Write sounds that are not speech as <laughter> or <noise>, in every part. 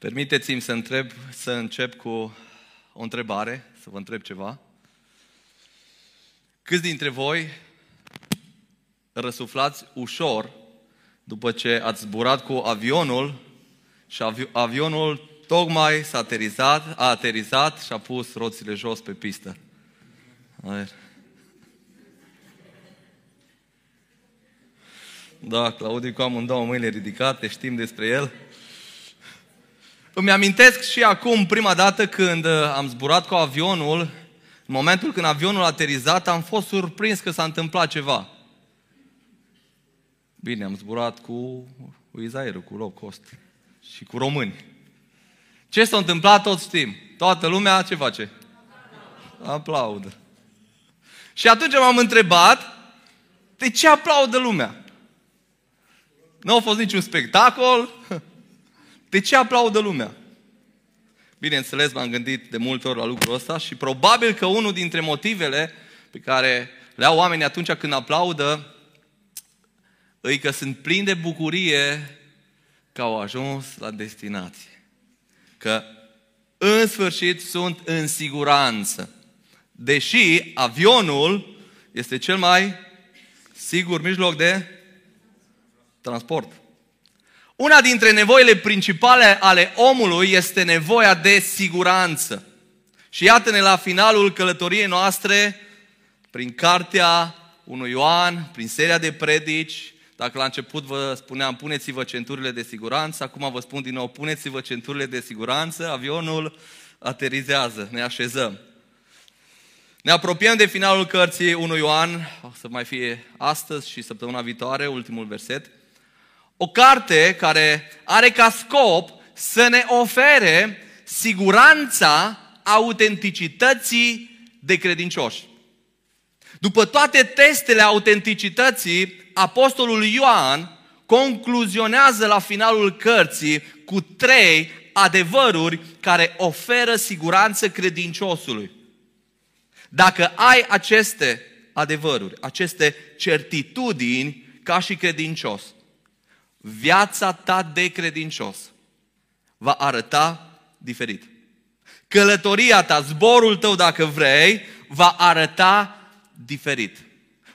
Permiteți-mi să, întreb, să încep cu o întrebare, să vă întreb ceva. Câți dintre voi răsuflați ușor după ce ați zburat cu avionul și avi- avionul tocmai s-a aterizat, a aterizat și a pus roțile jos pe pistă? Da, Claudiu cu amândouă mâinile ridicate, știm despre el. Îmi amintesc și acum, prima dată când uh, am zburat cu avionul, în momentul când avionul a aterizat, am fost surprins că s-a întâmplat ceva. Bine, am zburat cu Izairul, cu low cost și cu români. Ce s-a întâmplat, toți știm. Toată lumea ce face? Aplaudă. Și atunci m-am întrebat, de ce aplaudă lumea? Nu a fost niciun spectacol, <laughs> de ce aplaudă lumea? Bineînțeles, m-am gândit de multe ori la lucrul ăsta și probabil că unul dintre motivele pe care le au oamenii atunci când aplaudă îi că sunt plini de bucurie că au ajuns la destinație. Că în sfârșit sunt în siguranță. Deși avionul este cel mai sigur mijloc de transport. Una dintre nevoile principale ale omului este nevoia de siguranță. Și iată-ne la finalul călătoriei noastre, prin cartea 1 Ioan, prin seria de predici, dacă la început vă spuneam, puneți-vă centurile de siguranță, acum vă spun din nou, puneți-vă centurile de siguranță, avionul aterizează, ne așezăm. Ne apropiem de finalul cărții 1 Ioan, o să mai fie astăzi și săptămâna viitoare, ultimul verset. O carte care are ca scop să ne ofere siguranța autenticității de credincioși. După toate testele autenticității, Apostolul Ioan concluzionează la finalul cărții cu trei adevăruri care oferă siguranță credinciosului. Dacă ai aceste adevăruri, aceste certitudini ca și credincios, viața ta de credincios va arăta diferit. Călătoria ta, zborul tău, dacă vrei, va arăta diferit.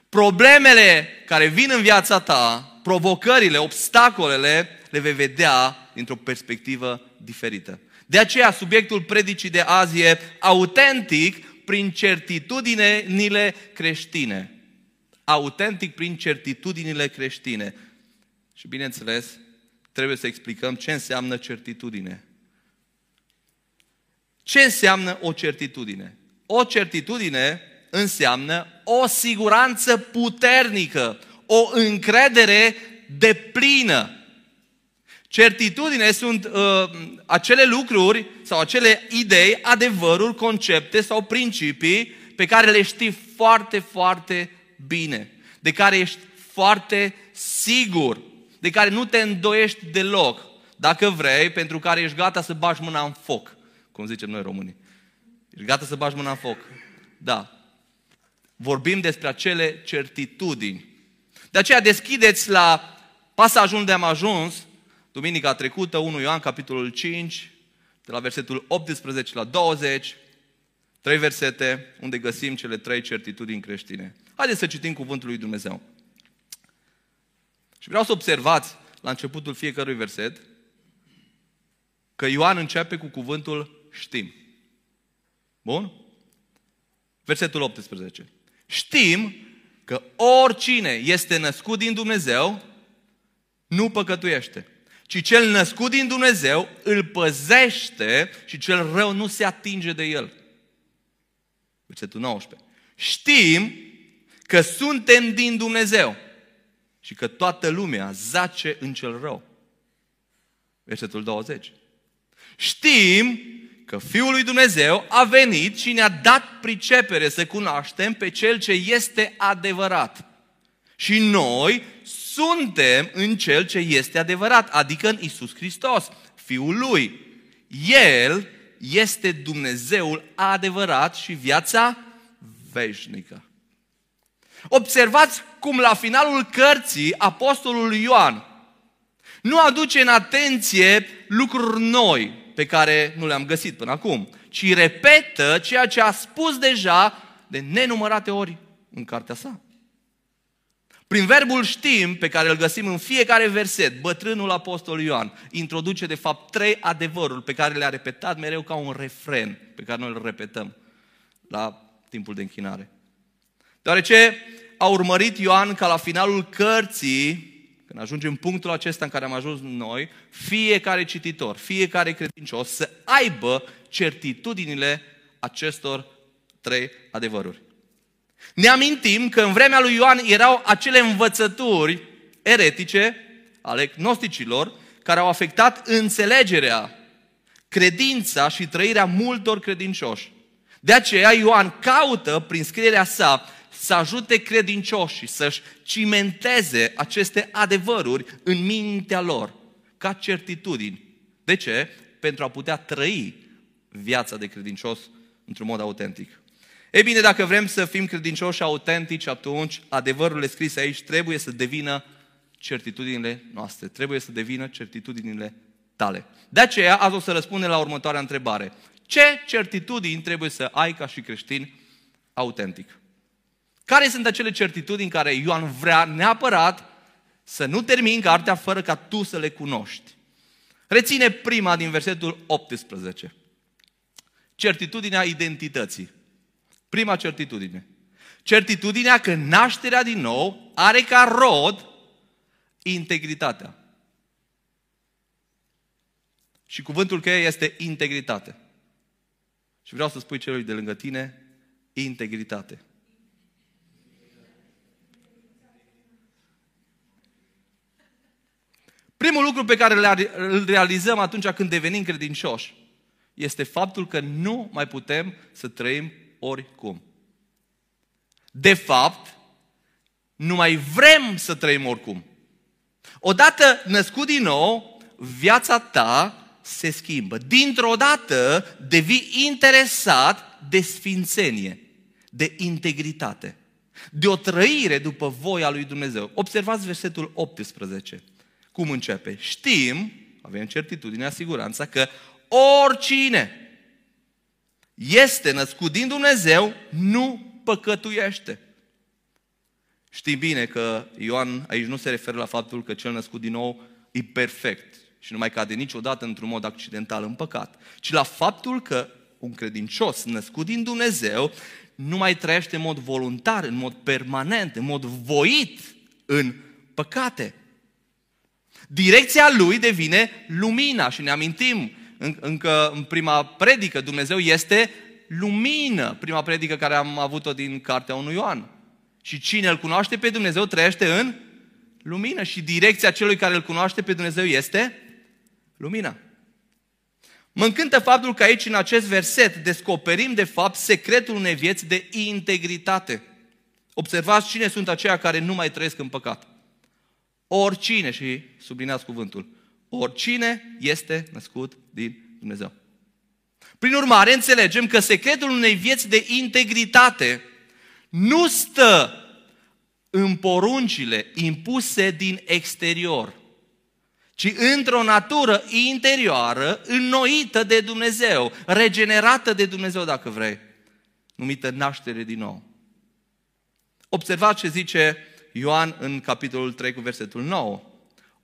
Problemele care vin în viața ta, provocările, obstacolele, le vei vedea dintr-o perspectivă diferită. De aceea, subiectul predicii de azi e autentic prin certitudinile creștine. Autentic prin certitudinile creștine. Și bineînțeles, trebuie să explicăm ce înseamnă certitudine. Ce înseamnă o certitudine? O certitudine înseamnă o siguranță puternică, o încredere de plină. Certitudine sunt uh, acele lucruri sau acele idei, adevăruri, concepte sau principii pe care le știi foarte, foarte bine, de care ești foarte sigur, de care nu te îndoiești deloc, dacă vrei, pentru care ești gata să bagi mâna în foc, cum zicem noi românii. Ești gata să bagi mâna în foc. Da. Vorbim despre acele certitudini. De aceea deschideți la pasajul unde am ajuns, duminica trecută, 1 Ioan, capitolul 5, de la versetul 18 la 20, trei versete unde găsim cele trei certitudini creștine. Haideți să citim cuvântul lui Dumnezeu. Și vreau să observați la începutul fiecărui verset că Ioan începe cu cuvântul știm. Bun? Versetul 18. Știm că oricine este născut din Dumnezeu nu păcătuiește, ci cel născut din Dumnezeu îl păzește și cel rău nu se atinge de el. Versetul 19. Știm că suntem din Dumnezeu și că toată lumea zace în cel rău. Versetul 20. Știm că Fiul lui Dumnezeu a venit și ne-a dat pricepere să cunoaștem pe Cel ce este adevărat. Și noi suntem în Cel ce este adevărat, adică în Isus Hristos, Fiul Lui. El este Dumnezeul adevărat și viața veșnică. Observați cum la finalul cărții Apostolul Ioan Nu aduce în atenție lucruri noi pe care nu le-am găsit până acum, ci repetă ceea ce a spus deja de nenumărate ori în cartea sa. Prin verbul știm, pe care îl găsim în fiecare verset, bătrânul apostol Ioan introduce de fapt trei adevăruri pe care le-a repetat mereu ca un refren, pe care noi îl repetăm la timpul de închinare. Deoarece a urmărit Ioan ca la finalul cărții, când ajungem în punctul acesta în care am ajuns noi, fiecare cititor, fiecare credincios să aibă certitudinile acestor trei adevăruri. Ne amintim că în vremea lui Ioan erau acele învățături eretice ale gnosticilor care au afectat înțelegerea, credința și trăirea multor credincioși. De aceea Ioan caută prin scrierea sa să ajute credincioșii să-și cimenteze aceste adevăruri în mintea lor, ca certitudini. De ce? Pentru a putea trăi viața de credincios într-un mod autentic. Ei bine, dacă vrem să fim credincioși autentici, atunci adevărurile scrise aici trebuie să devină certitudinile noastre, trebuie să devină certitudinile tale. De aceea, azi o să răspundem la următoarea întrebare. Ce certitudini trebuie să ai ca și creștin autentic? Care sunt acele certitudini care Ioan vrea neapărat să nu termin cartea fără ca tu să le cunoști? Reține prima din versetul 18. Certitudinea identității. Prima certitudine. Certitudinea că nașterea din nou are ca rod integritatea. Și cuvântul cheie este integritate. Și vreau să spui celui de lângă tine, integritate. Primul lucru pe care îl realizăm atunci când devenim credincioși este faptul că nu mai putem să trăim oricum. De fapt, nu mai vrem să trăim oricum. Odată născut din nou, viața ta se schimbă. Dintr-o dată devii interesat de sfințenie, de integritate, de o trăire după voia lui Dumnezeu. Observați versetul 18. Cum începe? Știm, avem certitudinea, siguranța că oricine este născut din Dumnezeu, nu păcătuiește. Știm bine că Ioan aici nu se referă la faptul că cel născut din nou e perfect și nu mai cade niciodată într-un mod accidental în păcat, ci la faptul că un credincios născut din Dumnezeu nu mai trăiește în mod voluntar, în mod permanent, în mod voit în păcate. Direcția lui devine lumina și ne amintim încă în prima predică, Dumnezeu este lumină, prima predică care am avut-o din cartea unui Ioan. Și cine îl cunoaște pe Dumnezeu trăiește în lumină și direcția celui care îl cunoaște pe Dumnezeu este lumina. Mă încântă faptul că aici, în acest verset, descoperim, de fapt, secretul unei vieți de integritate. Observați cine sunt aceia care nu mai trăiesc în păcat. Oricine, și sublineați cuvântul, oricine este născut din Dumnezeu. Prin urmare, înțelegem că secretul unei vieți de integritate nu stă în poruncile impuse din exterior, ci într-o natură interioară înnoită de Dumnezeu, regenerată de Dumnezeu, dacă vrei, numită naștere din nou. Observați ce zice Ioan în capitolul 3 cu versetul 9.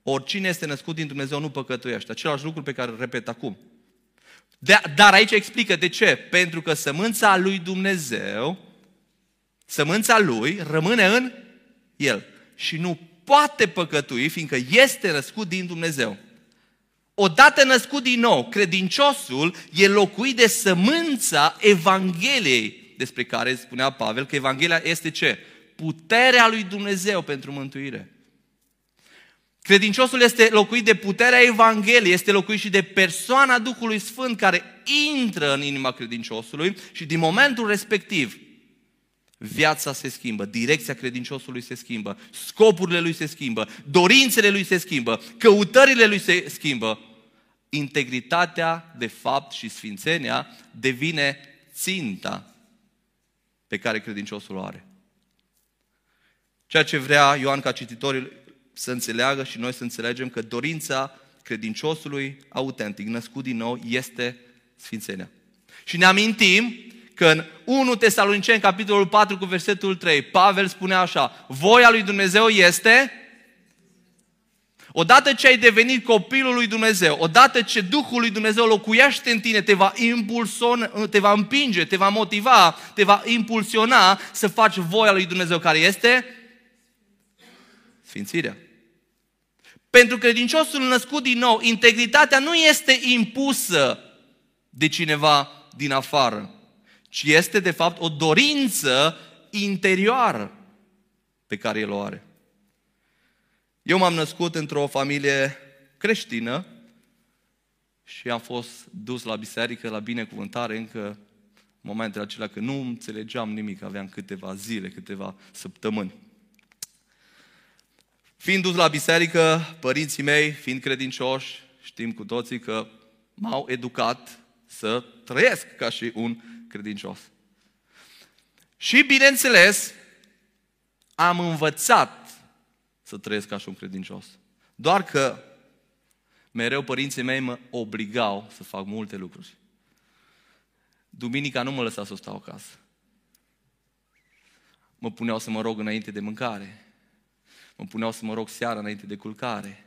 Oricine este născut din Dumnezeu nu păcătuiește. Același lucru pe care îl repet acum. De, dar aici explică de ce. Pentru că sămânța lui Dumnezeu, sămânța lui rămâne în el. Și nu poate păcătui, fiindcă este născut din Dumnezeu. Odată născut din nou, credinciosul e locuit de sămânța Evangheliei, despre care spunea Pavel că Evanghelia este ce? Puterea lui Dumnezeu pentru mântuire. Credinciosul este locuit de puterea Evangheliei, este locuit și de persoana Duhului Sfânt care intră în inima credinciosului și din momentul respectiv viața se schimbă, direcția credinciosului se schimbă, scopurile lui se schimbă, dorințele lui se schimbă, căutările lui se schimbă. Integritatea, de fapt, și sfințenia devine ținta pe care credinciosul o are. Ceea ce vrea Ioan ca cititorii să înțeleagă și noi să înțelegem că dorința credinciosului autentic, născut din nou, este Sfințenia. Și ne amintim că în 1 Tesaloniceni, capitolul 4, cu versetul 3, Pavel spune așa, voia lui Dumnezeu este Odată ce ai devenit copilul lui Dumnezeu, odată ce Duhul lui Dumnezeu locuiește în tine, te va, impulsiona, te va împinge, te va motiva, te va impulsiona să faci voia lui Dumnezeu, care este Sfințirea. Pentru credinciosul născut din nou, integritatea nu este impusă de cineva din afară, ci este de fapt o dorință interioară pe care el o are. Eu m-am născut într-o familie creștină și am fost dus la biserică, la binecuvântare încă în momentele acelea că nu înțelegeam nimic, aveam câteva zile, câteva săptămâni. Fiind dus la biserică, părinții mei, fiind credincioși, știm cu toții că m-au educat să trăiesc ca și un credincios. Și, bineînțeles, am învățat să trăiesc ca și un credincios. Doar că mereu părinții mei mă obligau să fac multe lucruri. Duminica nu mă lăsa să stau acasă. Mă puneau să mă rog înainte de mâncare. Mă puneau să mă rog seara înainte de culcare.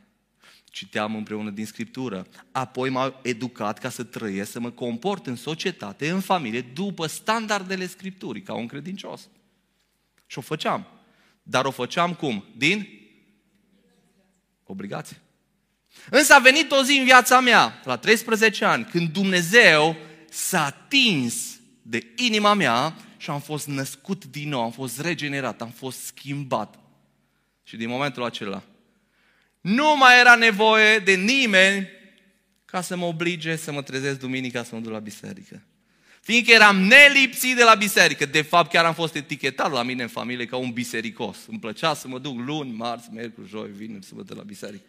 Citeam împreună din Scriptură. Apoi m-au educat ca să trăiesc, să mă comport în societate, în familie, după standardele Scripturii, ca un credincios. Și o făceam. Dar o făceam cum? Din obligație. Însă a venit o zi în viața mea, la 13 ani, când Dumnezeu s-a atins de inima mea și am fost născut din nou, am fost regenerat, am fost schimbat. Și din momentul acela, nu mai era nevoie de nimeni ca să mă oblige să mă trezesc duminica să mă duc la biserică. Fiindcă eram nelipsit de la biserică. De fapt, chiar am fost etichetat la mine în familie ca un bisericos. Îmi plăcea să mă duc luni, marți, miercuri, joi, vineri, să mă duc la biserică.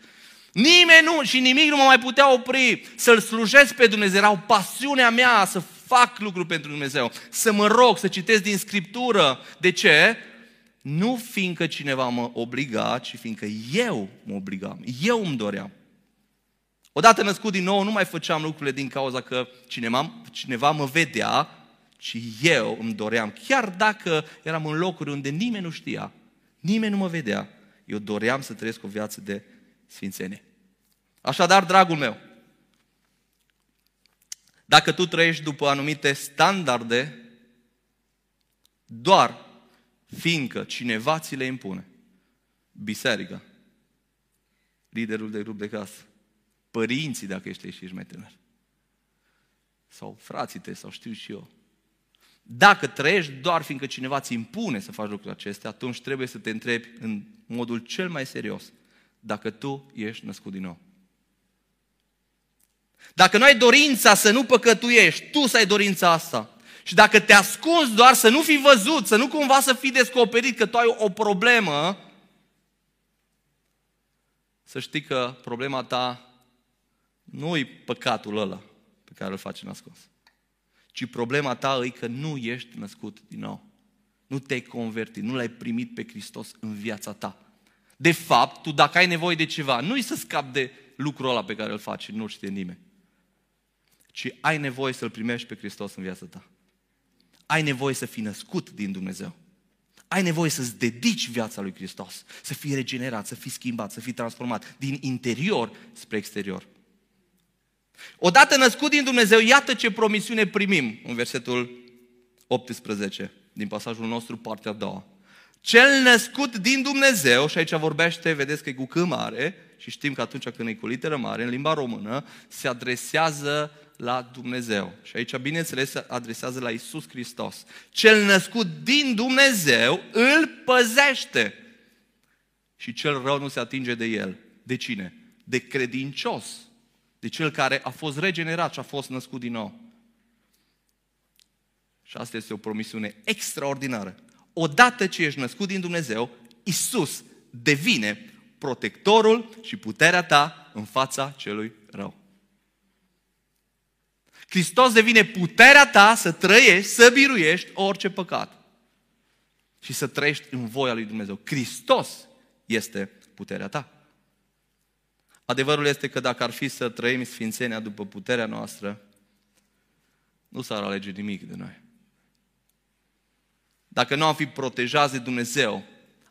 Nimeni nu și nimic nu mă mai putea opri să-L slujesc pe Dumnezeu. Era o pasiunea mea să fac lucruri pentru Dumnezeu, să mă rog, să citesc din Scriptură. De ce? Nu fiindcă cineva mă obliga, ci fiindcă eu mă obligam, eu îmi doream. Odată născut din nou, nu mai făceam lucrurile din cauza că cineva, cineva mă vedea, ci eu îmi doream, chiar dacă eram în locuri unde nimeni nu știa, nimeni nu mă vedea, eu doream să trăiesc o viață de sfințenie. Așadar, dragul meu, dacă tu trăiești după anumite standarde, doar fiindcă cineva ți le impune, biserica, liderul de grup de casă, părinții dacă ești și ești mai tânăr. Sau frații tăi, sau știu și eu. Dacă trăiești doar fiindcă cineva ți impune să faci lucrurile acestea, atunci trebuie să te întrebi în modul cel mai serios dacă tu ești născut din nou. Dacă nu ai dorința să nu păcătuiești, tu să ai dorința asta. Și dacă te ascunzi doar să nu fii văzut, să nu cumva să fii descoperit că tu ai o problemă, să știi că problema ta nu e păcatul ăla pe care îl faci nascos. Ci problema ta e că nu ești născut din nou. Nu te-ai convertit, nu l-ai primit pe Hristos în viața ta. De fapt, tu dacă ai nevoie de ceva, nu-i să scapi de lucrul ăla pe care îl faci și nu știe nimeni. Ci ai nevoie să-L primești pe Hristos în viața ta. Ai nevoie să fii născut din Dumnezeu. Ai nevoie să-ți dedici viața lui Hristos, să fii regenerat, să fii schimbat, să fii transformat din interior spre exterior. Odată născut din Dumnezeu, iată ce promisiune primim în versetul 18 din pasajul nostru, partea a doua. Cel născut din Dumnezeu, și aici vorbește, vedeți că e cu C mare, și știm că atunci când e cu literă mare, în limba română, se adresează la Dumnezeu. Și aici, bineînțeles, se adresează la Isus Hristos. Cel născut din Dumnezeu îl păzește. Și cel rău nu se atinge de el. De cine? De credincios de cel care a fost regenerat și a fost născut din nou. Și asta este o promisiune extraordinară. Odată ce ești născut din Dumnezeu, Isus devine protectorul și puterea ta în fața celui rău. Hristos devine puterea ta să trăiești, să biruiești orice păcat și să trăiești în voia lui Dumnezeu. Hristos este puterea ta. Adevărul este că dacă ar fi să trăim sfințenia după puterea noastră, nu s-ar alege nimic de noi. Dacă nu am fi protejați de Dumnezeu,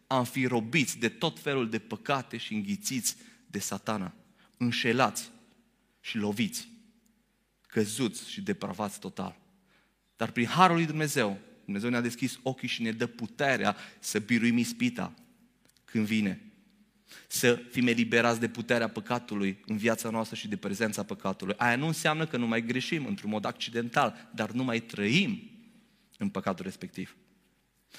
am fi robiți de tot felul de păcate și înghițiți de satana, înșelați și loviți, căzuți și depravați total. Dar prin Harul lui Dumnezeu, Dumnezeu ne-a deschis ochii și ne dă puterea să biruim ispita când vine. Să fim eliberați de puterea păcatului în viața noastră și de prezența păcatului. Aia nu înseamnă că nu mai greșim într-un mod accidental, dar nu mai trăim în păcatul respectiv.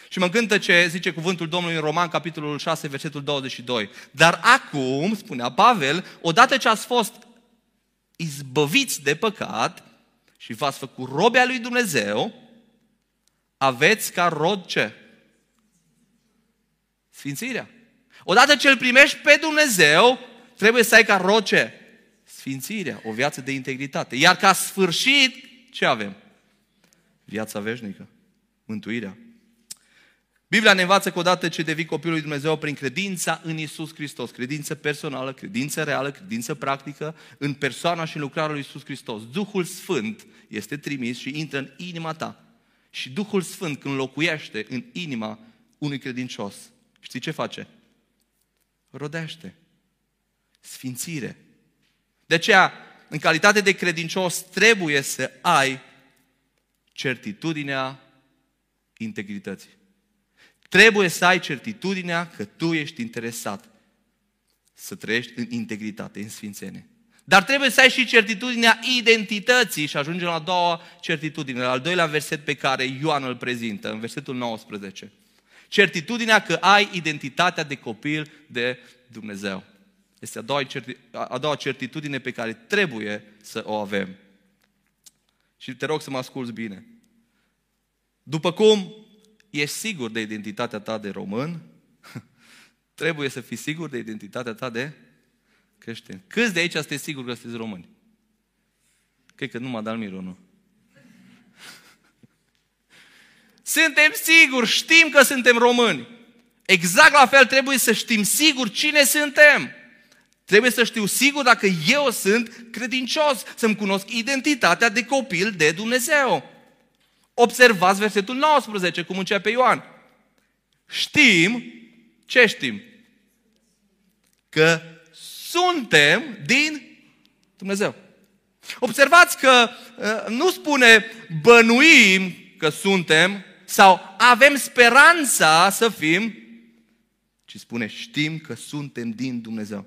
Și mă gândă ce zice cuvântul Domnului în Roman, capitolul 6, versetul 22. Dar acum, spunea Pavel, odată ce ați fost izbăviți de păcat și v-ați făcut robe lui Dumnezeu, aveți ca rod ce? Sfințirea. Odată ce îl primești pe Dumnezeu, trebuie să ai ca rod ce? Sfințirea, o viață de integritate. Iar ca sfârșit, ce avem? Viața veșnică, mântuirea. Biblia ne învață că odată ce devii copilul lui Dumnezeu prin credința în Isus Hristos, credință personală, credință reală, credință practică, în persoana și în lucrarea lui Isus Hristos, Duhul Sfânt este trimis și intră în inima ta. Și Duhul Sfânt când locuiește în inima unui credincios, știi ce face? Rodește. Sfințire. De aceea, în calitate de credincios, trebuie să ai certitudinea integrității. Trebuie să ai certitudinea că tu ești interesat să trăiești în integritate, în sfințenie. Dar trebuie să ai și certitudinea identității și ajungem la a doua certitudine, la al doilea verset pe care Ioan îl prezintă, în versetul 19. Certitudinea că ai identitatea de copil de Dumnezeu. Este a doua, a doua certitudine pe care trebuie să o avem. Și te rog să mă asculți bine. După cum ești sigur de identitatea ta de român, <laughs> trebuie să fii sigur de identitatea ta de creștin. Câți de aici sunteți sigur că sunteți români? Cred că numai Dalmiru, nu? <laughs> Suntem siguri, știm că suntem români. Exact la fel trebuie să știm sigur cine suntem. Trebuie să știu sigur dacă eu sunt credincios, să-mi cunosc identitatea de copil de Dumnezeu. Observați versetul 19, cum începe Ioan. Știm, ce știm? Că suntem din Dumnezeu. Observați că uh, nu spune bănuim că suntem sau avem speranța să fim, ci spune știm că suntem din Dumnezeu.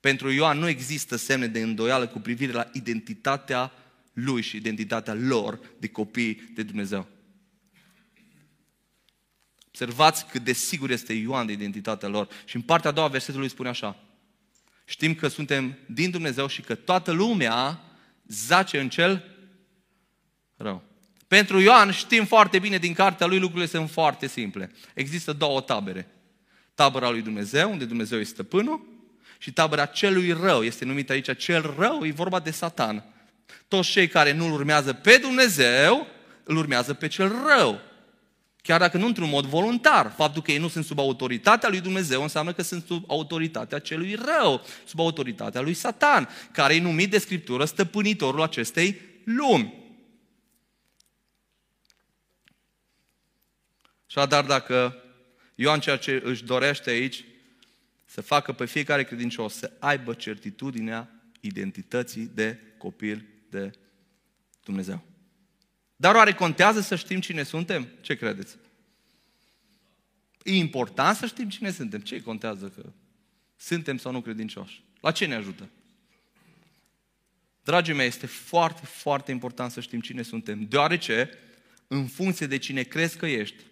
Pentru Ioan nu există semne de îndoială cu privire la identitatea lui și identitatea lor de copii de Dumnezeu. Observați cât de sigur este Ioan de identitatea lor. Și în partea a doua versetului spune așa. Știm că suntem din Dumnezeu și că toată lumea zace în cel rău. Pentru Ioan știm foarte bine din cartea lui, lucrurile sunt foarte simple. Există două tabere. Tabăra lui Dumnezeu, unde Dumnezeu este stăpânul, și tabăra celui rău, este numit aici cel rău, e vorba de Satan. Toți cei care nu-L urmează pe Dumnezeu, îl urmează pe cel rău. Chiar dacă nu într-un mod voluntar. Faptul că ei nu sunt sub autoritatea lui Dumnezeu înseamnă că sunt sub autoritatea celui rău, sub autoritatea lui Satan, care e numit de Scriptură stăpânitorul acestei lumi. Și dar dacă Ioan ceea ce își dorește aici, să facă pe fiecare credincios să aibă certitudinea identității de copil de Dumnezeu. Dar oare contează să știm cine suntem? Ce credeți? E important să știm cine suntem. Ce contează că suntem sau nu credincioși? La ce ne ajută? Dragii mei, este foarte, foarte important să știm cine suntem, deoarece, în funcție de cine crezi că ești,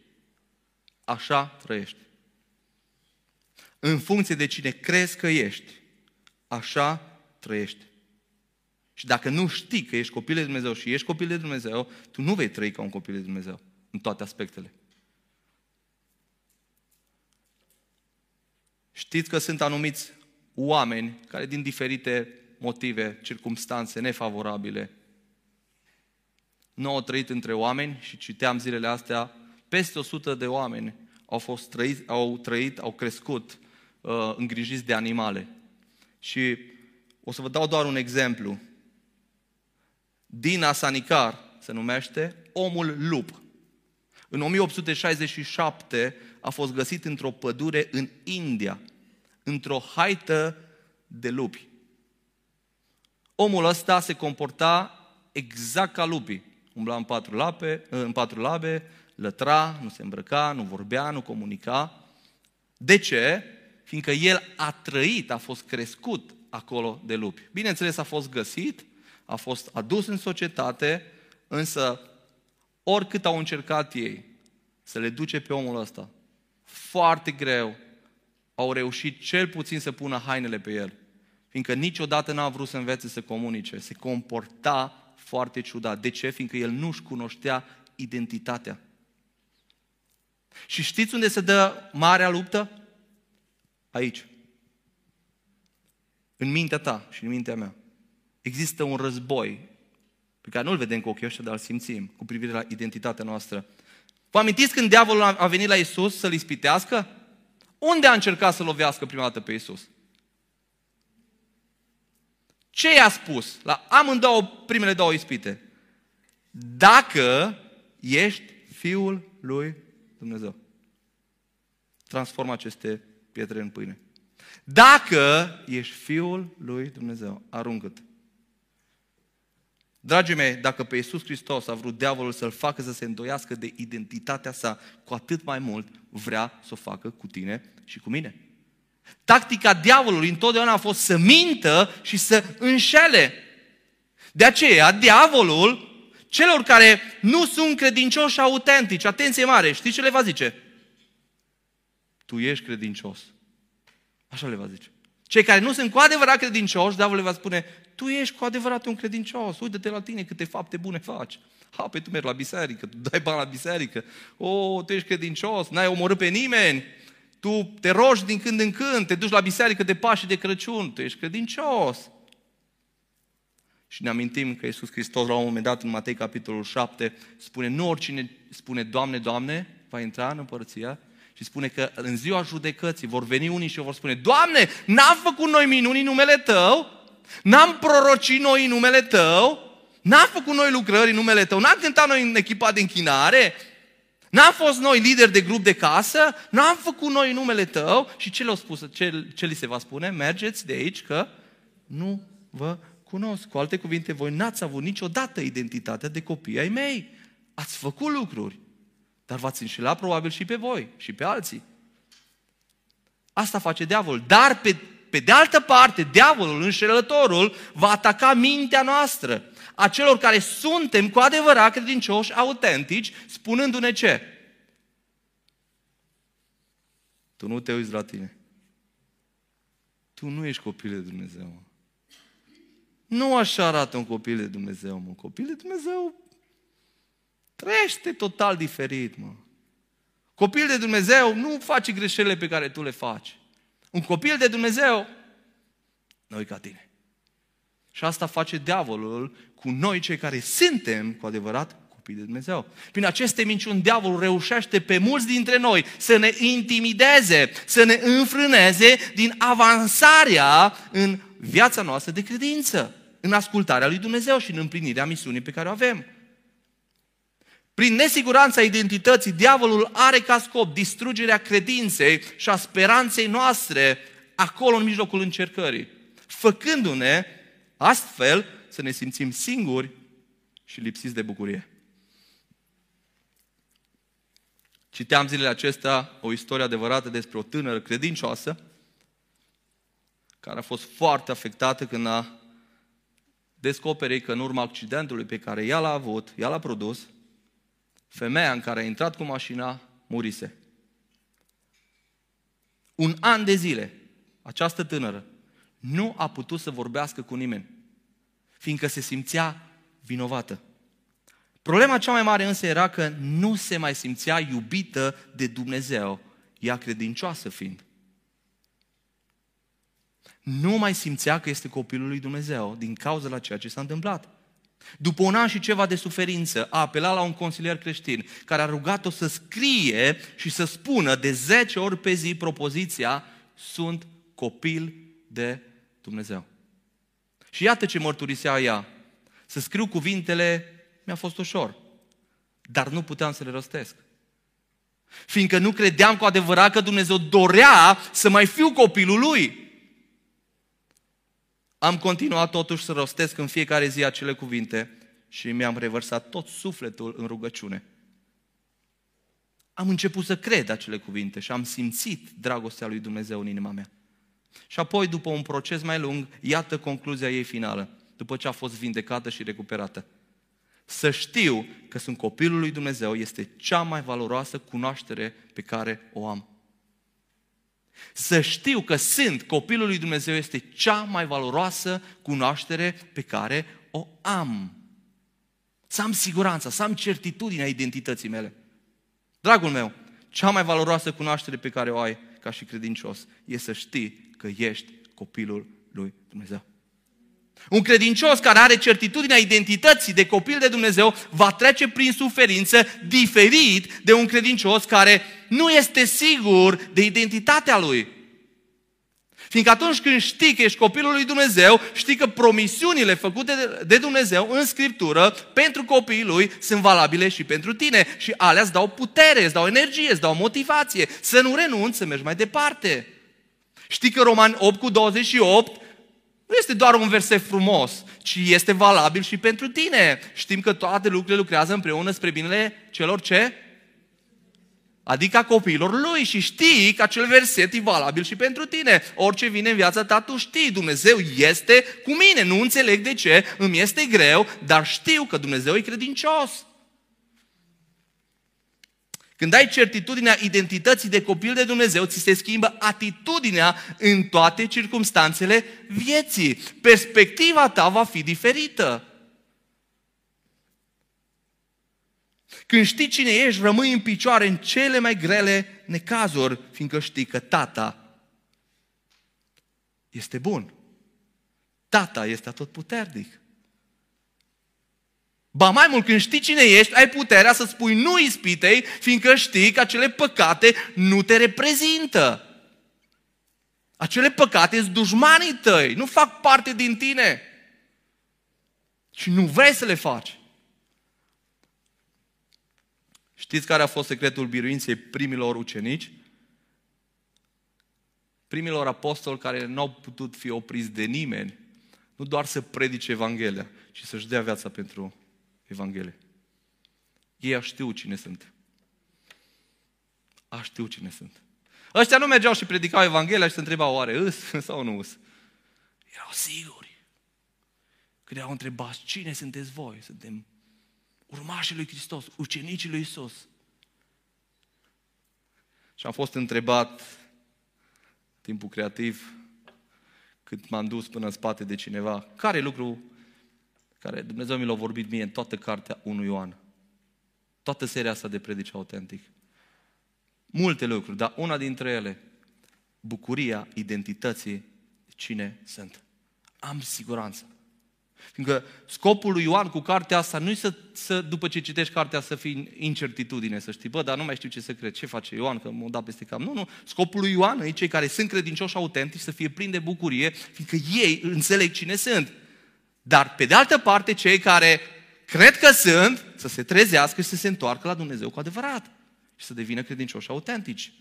așa trăiești. În funcție de cine crezi că ești, așa trăiești. Și dacă nu știi că ești copil de Dumnezeu și ești copil de Dumnezeu, tu nu vei trăi ca un copil de Dumnezeu în toate aspectele. Știți că sunt anumiți oameni care din diferite motive, circumstanțe nefavorabile, nu au trăit între oameni și citeam zilele astea, peste 100 de oameni au, fost trăit, au trăit, au crescut uh, îngrijiți de animale. Și o să vă dau doar un exemplu. Dina Sanicar se numește Omul Lup. În 1867 a fost găsit într-o pădure în India, într-o haită de lupi. Omul ăsta se comporta exact ca lupii. Umbla în patru, lape, în patru labe, lătra, nu se îmbrăca, nu vorbea, nu comunica. De ce? Fiindcă el a trăit, a fost crescut acolo de lupi. Bineînțeles, a fost găsit, a fost adus în societate, însă oricât au încercat ei să le duce pe omul ăsta, foarte greu au reușit cel puțin să pună hainele pe el. Fiindcă niciodată n-a vrut să învețe să comunice, se comporta foarte ciudat. De ce? Fiindcă el nu-și cunoștea identitatea. Și știți unde se dă marea luptă? Aici. În mintea ta și în mintea mea. Există un război pe care nu-l vedem cu ochii ăștia, dar îl simțim cu privire la identitatea noastră. Vă amintiți când diavolul a venit la Isus să-l ispitească? Unde a încercat să lovească prima dată pe Isus? Ce i-a spus la amândouă primele două ispite? Dacă ești Fiul lui Dumnezeu. Transformă aceste pietre în pâine. Dacă ești Fiul lui Dumnezeu, aruncă-te. Dragii mei, dacă pe Iisus Hristos a vrut diavolul să-l facă să se îndoiască de identitatea sa, cu atât mai mult vrea să o facă cu tine și cu mine. Tactica diavolului întotdeauna a fost să mintă și să înșele. De aceea, diavolul, celor care nu sunt credincioși autentici, atenție mare, știți ce le va zice? Tu ești credincios. Așa le va zice. Cei care nu sunt cu adevărat credincioși, diavolul le va spune, tu ești cu adevărat un credincios, uite-te la tine câte fapte bune faci. Ha, pe tu mergi la biserică, tu dai bani la biserică, o, tu ești credincios, n-ai omorât pe nimeni, tu te rogi din când în când, te duci la biserică de Paște de Crăciun, tu ești credincios. Și ne amintim că Iisus Hristos la un moment dat în Matei capitolul 7 spune, nu oricine spune Doamne, Doamne, va intra în împărăția și spune că în ziua judecății vor veni unii și vor spune, Doamne, n-am făcut noi minuni în numele Tău, n-am prorocit noi în numele Tău, n-am făcut noi lucrări în numele Tău, n-am cântat noi în echipa de închinare, N-am fost noi lideri de grup de casă, n-am făcut noi numele tău? Și ce le-au spus, ce, ce li se va spune? Mergeți de aici că nu vă cunosc. Cu alte cuvinte, voi n-ați avut niciodată identitatea de copii ai mei. Ați făcut lucruri, dar v-ați înșelat probabil și pe voi și pe alții. Asta face diavolul. Dar pe, pe de altă parte, diavolul, înșelătorul, va ataca mintea noastră a celor care suntem cu adevărat credincioși, autentici, spunându-ne ce? Tu nu te uiți la tine. Tu nu ești copil de Dumnezeu. Mă. Nu așa arată un copil de Dumnezeu, mă. Un copil de Dumnezeu trăiește total diferit, mă. Copil de Dumnezeu nu face greșelile pe care tu le faci. Un copil de Dumnezeu nu e ca tine. Și asta face diavolul cu noi, cei care suntem cu adevărat copii de Dumnezeu. Prin aceste minciuni, diavolul reușește pe mulți dintre noi să ne intimideze, să ne înfrâneze din avansarea în viața noastră de credință, în ascultarea lui Dumnezeu și în împlinirea misiunii pe care o avem. Prin nesiguranța identității, diavolul are ca scop distrugerea credinței și a speranței noastre acolo în mijlocul încercării, făcându-ne astfel să ne simțim singuri și lipsiți de bucurie. Citeam zilele acestea o istorie adevărată despre o tânără credincioasă care a fost foarte afectată când a descoperit că în urma accidentului pe care ea l-a avut, ea l-a produs, femeia în care a intrat cu mașina murise. Un an de zile, această tânără nu a putut să vorbească cu nimeni fiindcă se simțea vinovată. Problema cea mai mare însă era că nu se mai simțea iubită de Dumnezeu, ea credincioasă fiind. Nu mai simțea că este copilul lui Dumnezeu din cauza la ceea ce s-a întâmplat. După un an și ceva de suferință, a apelat la un consilier creștin care a rugat-o să scrie și să spună de 10 ori pe zi propoziția sunt copil de Dumnezeu. Și iată ce mărturisea ea. Să scriu cuvintele mi-a fost ușor, dar nu puteam să le rostesc. Fiindcă nu credeam cu adevărat că Dumnezeu dorea să mai fiu copilul lui. Am continuat totuși să rostesc în fiecare zi acele cuvinte și mi-am revărsat tot sufletul în rugăciune. Am început să cred acele cuvinte și am simțit dragostea lui Dumnezeu în inima mea. Și apoi, după un proces mai lung, iată concluzia ei finală, după ce a fost vindecată și recuperată. Să știu că sunt copilul lui Dumnezeu este cea mai valoroasă cunoaștere pe care o am. Să știu că sunt copilul lui Dumnezeu este cea mai valoroasă cunoaștere pe care o am. Să am siguranța, să am certitudinea identității mele. Dragul meu, cea mai valoroasă cunoaștere pe care o ai ca și credincios e să știi că ești copilul lui Dumnezeu. Un credincios care are certitudinea identității de copil de Dumnezeu va trece prin suferință diferit de un credincios care nu este sigur de identitatea lui. Fiindcă atunci când știi că ești copilul lui Dumnezeu, știi că promisiunile făcute de Dumnezeu în Scriptură pentru copiii lui sunt valabile și pentru tine. Și alea îți dau putere, îți dau energie, îți dau motivație să nu renunți, să mergi mai departe. Știi că Roman 8 cu 28 nu este doar un verset frumos, ci este valabil și pentru tine. Știm că toate lucrurile lucrează împreună spre binele celor ce? Adică a copiilor lui și știi că acel verset e valabil și pentru tine. Orice vine în viața ta, tu știi, Dumnezeu este cu mine. Nu înțeleg de ce, îmi este greu, dar știu că Dumnezeu e credincios. Când ai certitudinea identității de copil de Dumnezeu, ți se schimbă atitudinea în toate circumstanțele vieții. Perspectiva ta va fi diferită. Când știi cine ești, rămâi în picioare în cele mai grele necazuri, fiindcă știi că tata este bun. Tata este atotputernic. Ba mai mult, când știi cine ești, ai puterea să spui nu ispitei, fiindcă știi că acele păcate nu te reprezintă. Acele păcate sunt dușmanii tăi, nu fac parte din tine. Și nu vrei să le faci. Știți care a fost secretul biruinței primilor ucenici? Primilor apostoli care nu au putut fi opriți de nimeni, nu doar să predice Evanghelia, ci să-și dea viața pentru Evanghelie. Ei știu cine sunt. A știu cine sunt. Ăștia nu mergeau și predicau Evanghelia și se întrebau oare îs <laughs> sau nu îs. Erau siguri. Când au întrebat cine sunteți voi? Suntem urmașii lui Hristos, ucenicii lui Isus. Și am fost întrebat timpul creativ, cât m-am dus până în spate de cineva, care lucru care Dumnezeu mi l-a vorbit mie în toată cartea 1 Ioan. Toată seria asta de predici autentic. Multe lucruri, dar una dintre ele, bucuria identității cine sunt. Am siguranță. Fiindcă scopul lui Ioan cu cartea asta nu e să, să, după ce citești cartea, să fii în incertitudine, să știi, bă, dar nu mai știu ce să cred, ce face Ioan, că m-a dat peste cap. Nu, nu, scopul lui Ioan e cei care sunt credincioși autentici să fie plini de bucurie, fiindcă ei înțeleg cine sunt. Dar, pe de altă parte, cei care cred că sunt, să se trezească și să se întoarcă la Dumnezeu cu adevărat și să devină credincioși autentici.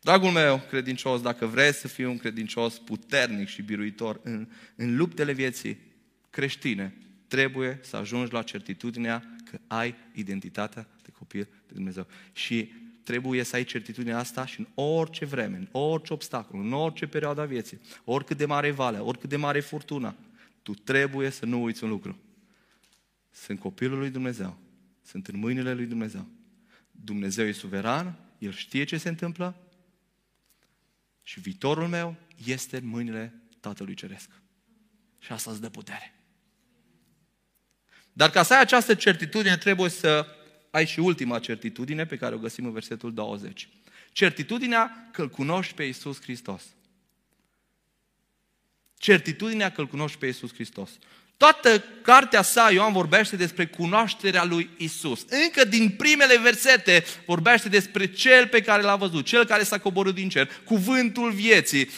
Dragul meu credincios, dacă vreți să fii un credincios puternic și biruitor în, în luptele vieții creștine, trebuie să ajungi la certitudinea că ai identitatea de copil de Dumnezeu. Și trebuie să ai certitudinea asta și în orice vreme, în orice obstacol, în orice perioadă a vieții, oricât de mare valea, oricât de mare furtuna, tu trebuie să nu uiți un lucru. Sunt copilul lui Dumnezeu. Sunt în mâinile lui Dumnezeu. Dumnezeu e suveran, El știe ce se întâmplă și viitorul meu este în mâinile Tatălui Ceresc. Și asta îți dă putere. Dar ca să ai această certitudine, trebuie să ai și ultima certitudine pe care o găsim în versetul 20. Certitudinea că îl cunoști pe Iisus Hristos. Certitudinea că îl cunoști pe Iisus Hristos. Toată cartea sa, Ioan vorbește despre cunoașterea lui Isus. Încă din primele versete vorbește despre cel pe care l-a văzut, cel care s-a coborât din cer, cuvântul vieții.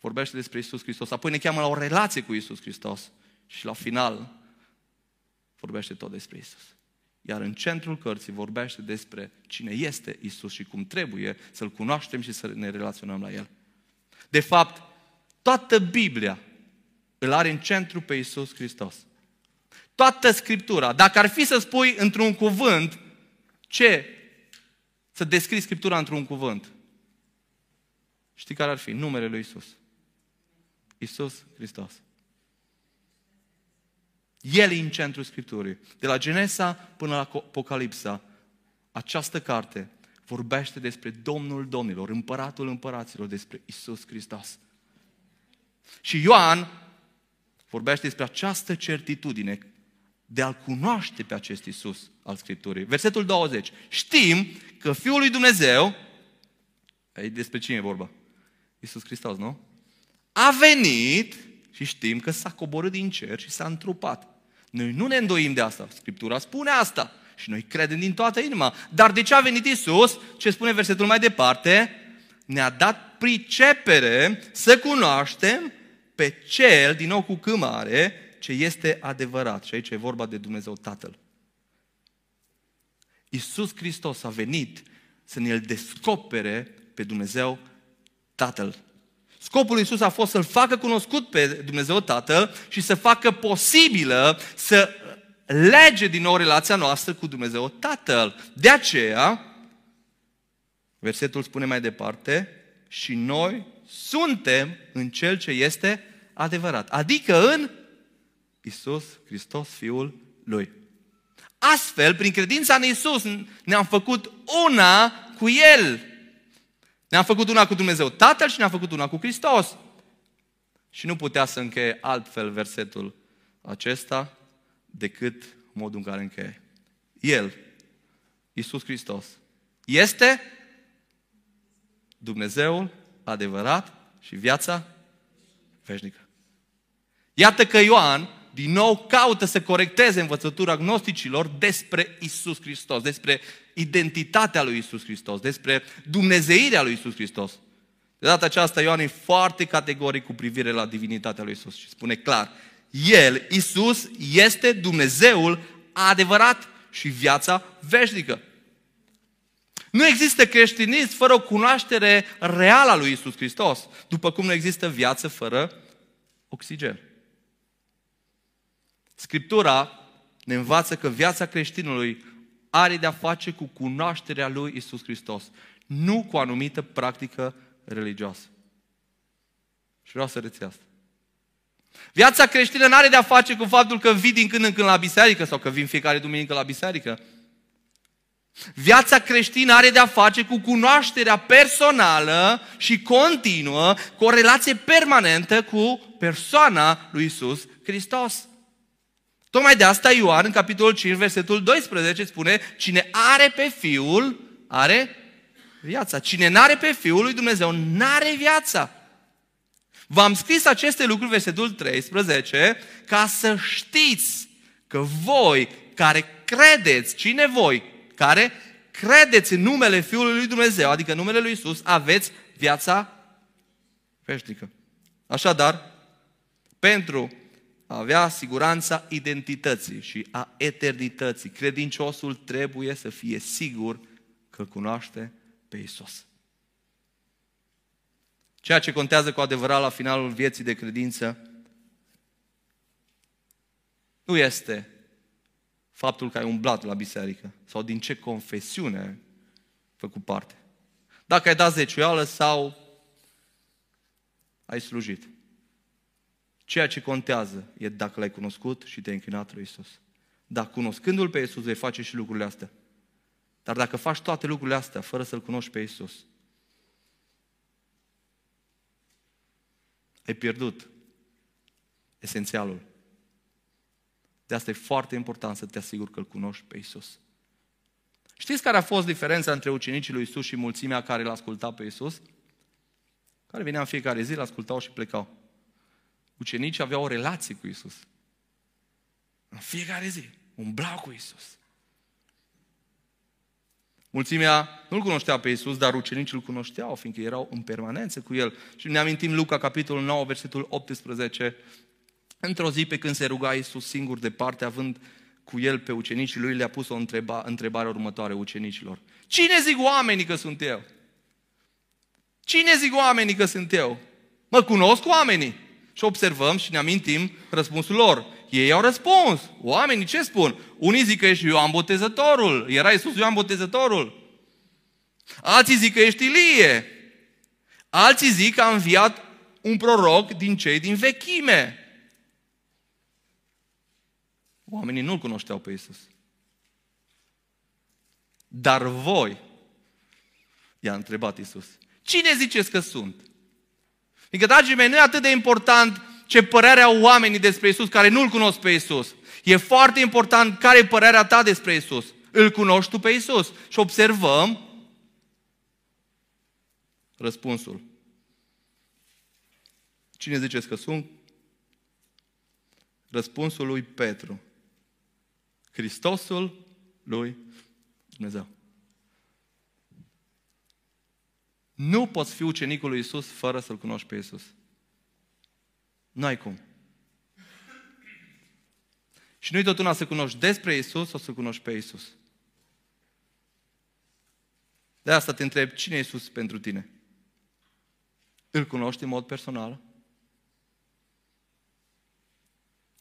Vorbește despre Isus Hristos. Apoi ne cheamă la o relație cu Isus Hristos. Și la final vorbește tot despre Isus. Iar în centrul cărții vorbește despre cine este Isus și cum trebuie să-L cunoaștem și să ne relaționăm la El. De fapt, toată Biblia îl are în centru pe Isus Hristos. Toată Scriptura. Dacă ar fi să spui într-un cuvânt ce să descrii Scriptura într-un cuvânt, știi care ar fi? Numele lui Isus. Isus Hristos. El e în centrul Scripturii. De la Genesa până la Apocalipsa, această carte vorbește despre Domnul Domnilor, Împăratul Împăraților, despre Isus Hristos. Și Ioan vorbește despre această certitudine de a-L cunoaște pe acest Isus al Scripturii. Versetul 20. Știm că Fiul lui Dumnezeu, aici despre cine e vorba? Isus Hristos, nu? A venit și știm că s-a coborât din cer și s-a întrupat. Noi nu ne îndoim de asta. Scriptura spune asta. Și noi credem din toată inima. Dar de ce a venit Isus? Ce spune versetul mai departe? Ne-a dat pricepere să cunoaștem pe Cel, din nou cu câmare, ce este adevărat. Și aici e vorba de Dumnezeu Tatăl. Iisus Hristos a venit să ne-L descopere pe Dumnezeu Tatăl. Scopul lui Iisus a fost să-L facă cunoscut pe Dumnezeu Tatăl și să facă posibilă să lege din nou relația noastră cu Dumnezeu Tatăl. De aceea, versetul spune mai departe, și noi suntem în Cel ce este adevărat. Adică în Isus Hristos, Fiul Lui. Astfel, prin credința în Isus, ne-am făcut una cu El. Ne-am făcut una cu Dumnezeu Tatăl și ne-am făcut una cu Hristos. Și nu putea să încheie altfel versetul acesta decât modul în care încheie. El, Isus Hristos, este Dumnezeul adevărat și viața veșnică. Iată că Ioan din nou caută să corecteze învățătura gnosticilor despre Isus Hristos, despre identitatea lui Isus Hristos, despre dumnezeirea lui Isus Hristos. De data aceasta Ioan e foarte categoric cu privire la divinitatea lui Isus și spune clar, El, Isus, este Dumnezeul adevărat și viața veșnică. Nu există creștinism fără o cunoaștere reală a lui Isus Hristos, după cum nu există viață fără oxigen. Scriptura ne învață că viața creștinului are de-a face cu cunoașterea lui Isus Hristos, nu cu o anumită practică religioasă. Și vreau să reții asta. Viața creștină nu are de-a face cu faptul că vii din când în când la biserică sau că vin fiecare duminică la biserică. Viața creștină are de-a face cu cunoașterea personală și continuă, cu o relație permanentă cu persoana lui Isus Hristos. Tocmai de asta Ioan, în capitolul 5, versetul 12, spune, cine are pe Fiul, are viața. Cine n-are pe Fiul lui Dumnezeu, n-are viața. V-am scris aceste lucruri, versetul 13, ca să știți că voi care credeți, cine voi, care credeți în numele Fiului lui Dumnezeu, adică numele lui Isus, aveți viața veșnică. Așadar, pentru a avea siguranța identității și a eternității, credinciosul trebuie să fie sigur că cunoaște pe Isus. Ceea ce contează cu adevărat la finalul vieții de credință nu este faptul că ai umblat la biserică sau din ce confesiune ai făcut parte. Dacă ai dat zeciuială sau ai slujit. Ceea ce contează e dacă l-ai cunoscut și te-ai închinat lui Isus. Dar cunoscându-L pe Isus vei face și lucrurile astea. Dar dacă faci toate lucrurile astea fără să-L cunoști pe Isus, ai pierdut esențialul. De asta e foarte important să te asiguri că îl cunoști pe Isus. Știți care a fost diferența între ucenicii lui Isus și mulțimea care l-a ascultat pe Isus? Care veneau în fiecare zi, l-ascultau și plecau. Ucenicii aveau o relație cu Isus. În fiecare zi. Umblau cu Isus. Mulțimea nu-L cunoștea pe Iisus, dar ucenicii îl cunoșteau, fiindcă erau în permanență cu El. Și ne amintim Luca, capitolul 9, versetul 18. Într-o zi pe când se ruga Iisus singur departe, având cu El pe ucenicii Lui, le-a pus o întreba, întrebare următoare ucenicilor. Cine zic oamenii că sunt eu? Cine zic oamenii că sunt eu? Mă cunosc oamenii. Și observăm și ne amintim răspunsul lor. Ei au răspuns. Oamenii ce spun? Unii zic că ești Ioan Botezătorul. Era Iisus Ioan Botezătorul. Alții zic că ești Ilie. Alții zic că a înviat un proroc din cei din vechime. Oamenii nu-L cunoșteau pe Iisus. Dar voi, i-a întrebat Iisus, cine ziceți că sunt? Adică, dragii mei, nu e atât de important ce părere au oamenii despre Isus care nu-L cunosc pe Isus. E foarte important care e părerea ta despre Isus. Îl cunoști tu pe Isus. Și observăm răspunsul. Cine ziceți că sunt? Răspunsul lui Petru. Hristosul lui Dumnezeu. Nu poți fi ucenicul lui Isus fără să-L cunoști pe Isus. Nu ai cum. Și nu-i tot una să cunoști despre Isus sau să cunoști pe Isus. De asta te întreb, cine e Isus pentru tine? Îl cunoști în mod personal?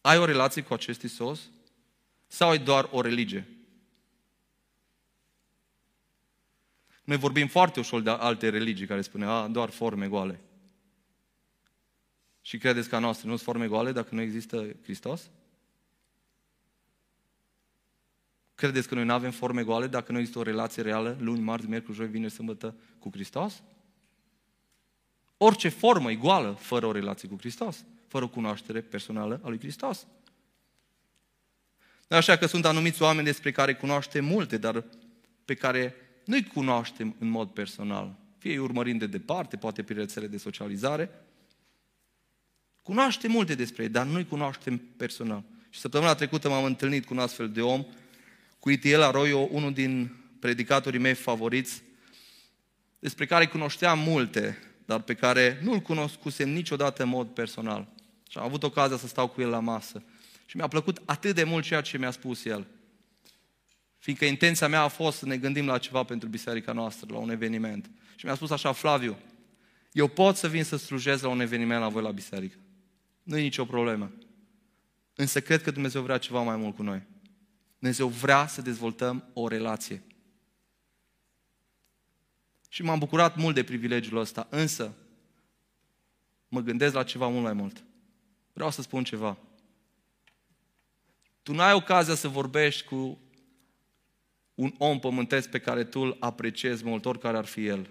Ai o relație cu acest Isus? Sau ai doar o religie? Noi vorbim foarte ușor de alte religii care spune, a, doar forme goale. Și credeți că a noastră nu sunt forme goale dacă nu există Hristos? Credeți că noi nu avem forme goale dacă nu există o relație reală, luni, marți, miercuri, joi, vineri, sâmbătă, cu Hristos? Orice formă e goală fără o relație cu Hristos, fără o cunoaștere personală a lui Hristos. Așa că sunt anumiți oameni despre care cunoaștem multe, dar pe care nu-i cunoaștem în mod personal. Fie urmărind de departe, poate pe rețele de socializare. Cunoaștem multe despre ei, dar nu-i cunoaștem personal. Și săptămâna trecută m-am întâlnit cu un astfel de om, cu Itiel Arroyo, unul din predicatorii mei favoriți, despre care cunoșteam multe, dar pe care nu-l cunoscusem niciodată în mod personal. Și am avut ocazia să stau cu el la masă. Și mi-a plăcut atât de mult ceea ce mi-a spus el. Fiindcă intenția mea a fost să ne gândim la ceva pentru biserica noastră, la un eveniment. Și mi-a spus așa, Flaviu, eu pot să vin să slujez la un eveniment la voi la biserică. Nu e nicio problemă. Însă cred că Dumnezeu vrea ceva mai mult cu noi. Dumnezeu vrea să dezvoltăm o relație. Și m-am bucurat mult de privilegiul ăsta, însă mă gândesc la ceva mult mai mult. Vreau să spun ceva. Tu nu ai ocazia să vorbești cu un om pământesc pe care tu îl apreciezi mult, oricare ar fi el.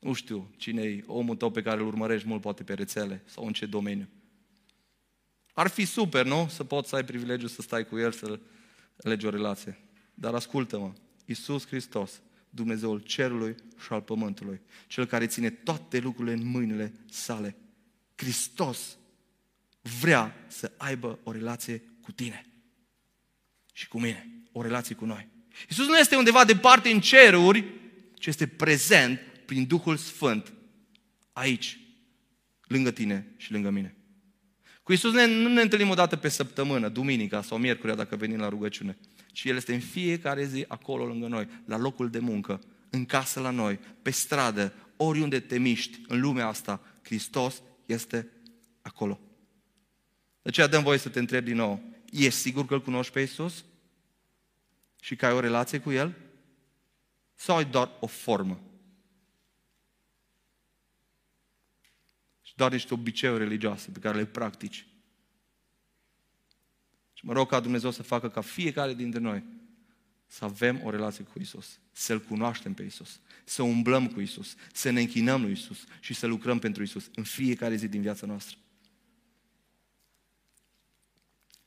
Nu știu cine e omul tău pe care îl urmărești mult, poate pe rețele sau în ce domeniu. Ar fi super, nu? Să poți să ai privilegiul să stai cu el, să legi o relație. Dar ascultă-mă, Iisus Hristos, Dumnezeul cerului și al pământului, Cel care ține toate lucrurile în mâinile sale. Hristos vrea să aibă o relație cu tine și cu mine, o relație cu noi. Iisus nu este undeva departe în ceruri, ci este prezent prin Duhul Sfânt aici, lângă tine și lângă mine. Cu Iisus ne, nu ne întâlnim o dată pe săptămână, duminica sau miercurea dacă venim la rugăciune, ci El este în fiecare zi acolo lângă noi, la locul de muncă, în casă la noi, pe stradă, oriunde te miști în lumea asta, Hristos este acolo. De aceea dăm voie să te întreb din nou, ești sigur că îl cunoști pe Iisus? Și că ai o relație cu El? Sau ai doar o formă? Și doar niște obiceiuri religioase pe care le practici. Și mă rog ca Dumnezeu să facă ca fiecare dintre noi să avem o relație cu Isus, să-L cunoaștem pe Isus, să umblăm cu Isus, să ne închinăm lui Isus și să lucrăm pentru Isus în fiecare zi din viața noastră.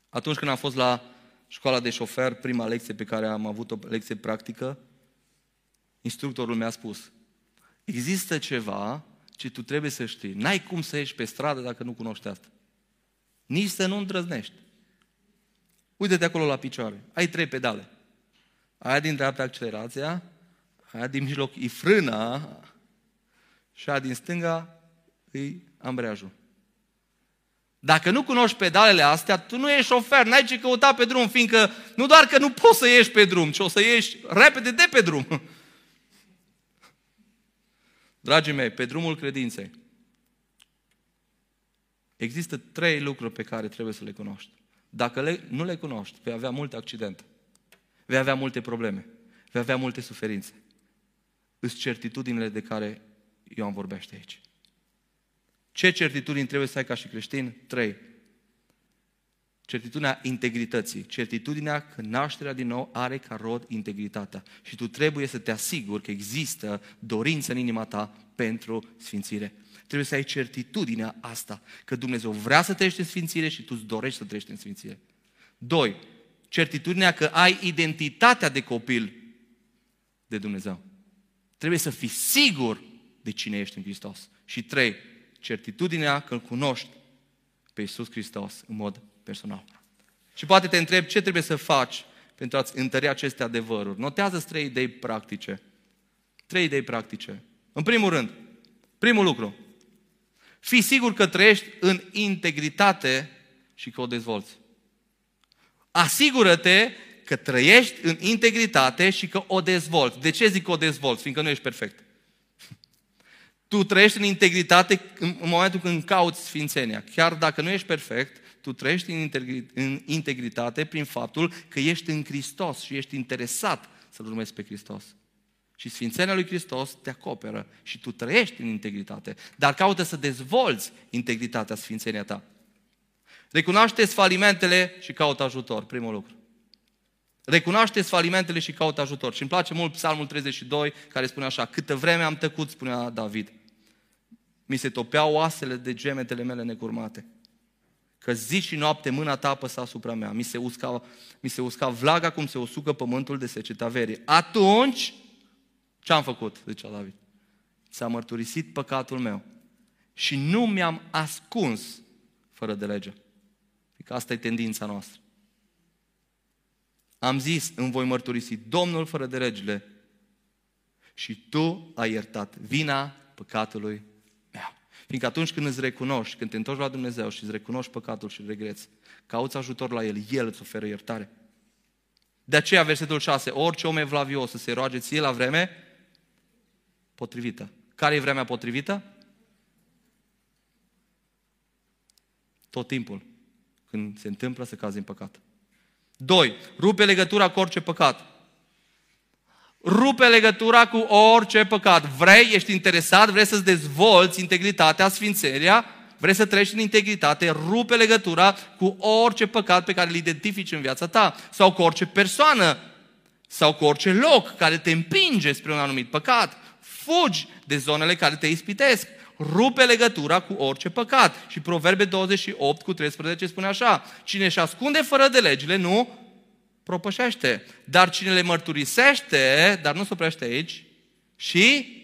Atunci când am fost la școala de șofer, prima lecție pe care am avut o lecție practică, instructorul mi-a spus, există ceva ci tu trebuie să știi. N-ai cum să ieși pe stradă dacă nu cunoști asta. Nici să nu îndrăznești. Uite-te acolo la picioare. Ai trei pedale. Aia din dreapta accelerația, aia din mijloc e frâna și aia din stânga e ambreiajul. Dacă nu cunoști pedalele astea, tu nu ești șofer, n-ai ce căuta pe drum, fiindcă nu doar că nu poți să ieși pe drum, ci o să ieși repede de pe drum. <laughs> Dragii mei, pe drumul credinței există trei lucruri pe care trebuie să le cunoști. Dacă le, nu le cunoști, vei avea multe accidente, vei avea multe probleme, vei avea multe suferințe. Îs certitudinile de care Ioan vorbește aici. Ce certitudini trebuie să ai ca și creștin? Trei. Certitudinea integrității. Certitudinea că nașterea din nou are ca rod integritatea. Și tu trebuie să te asiguri că există dorință în inima ta pentru sfințire. Trebuie să ai certitudinea asta, că Dumnezeu vrea să trăiești în sfințire și tu îți dorești să trăiești în sfințire. Doi, certitudinea că ai identitatea de copil de Dumnezeu. Trebuie să fii sigur de cine ești în Hristos. Și trei, certitudinea că îl cunoști pe Iisus Hristos în mod personal. Și poate te întreb ce trebuie să faci pentru a-ți întări aceste adevăruri. Notează trei idei practice. Trei idei practice. În primul rând, primul lucru, fii sigur că trăiești în integritate și că o dezvolți. Asigură-te că trăiești în integritate și că o dezvolți. De ce zic că o dezvolți? Fiindcă nu ești perfect. Tu trăiești în integritate în, momentul când cauți sfințenia. Chiar dacă nu ești perfect, tu trăiești în, în integritate prin faptul că ești în Hristos și ești interesat să-L urmezi pe Hristos. Și sfințenia lui Hristos te acoperă și tu trăiești în integritate. Dar caută să dezvolți integritatea sfințenia ta. Recunoaște-ți falimentele și caută ajutor, primul lucru. Recunoaște-ți falimentele și caută ajutor. Și îmi place mult Psalmul 32, care spune așa, câtă vreme am tăcut, spunea David, mi se topeau oasele de gemetele mele necurmate. Că zi și noapte mâna ta apăsa asupra mea. Mi se, usca, mi se usca vlaga cum se usucă pământul de seceta verii. Atunci, ce am făcut? Zicea David. Ți-a mărturisit păcatul meu. Și nu mi-am ascuns fără de lege. Că asta e tendința noastră. Am zis, îmi voi mărturisi Domnul fără de legile și tu ai iertat vina păcatului Fiindcă atunci când îți recunoști, când te întorci la Dumnezeu și îți recunoști păcatul și regreți, cauți ajutor la El, El îți oferă iertare. De aceea, versetul 6, orice om evlavios să se roage ție la vreme potrivită. Care e vremea potrivită? Tot timpul. Când se întâmplă să cazi în păcat. Doi, rupe legătura cu orice păcat rupe legătura cu orice păcat. Vrei, ești interesat, vrei să-ți dezvolți integritatea, sfințenia, vrei să treci în integritate, rupe legătura cu orice păcat pe care îl identifici în viața ta sau cu orice persoană sau cu orice loc care te împinge spre un anumit păcat. Fugi de zonele care te ispitesc. Rupe legătura cu orice păcat. Și Proverbe 28 cu 13 spune așa, cine își ascunde fără de legile, nu propășește. Dar cine le mărturisește, dar nu se oprește aici, și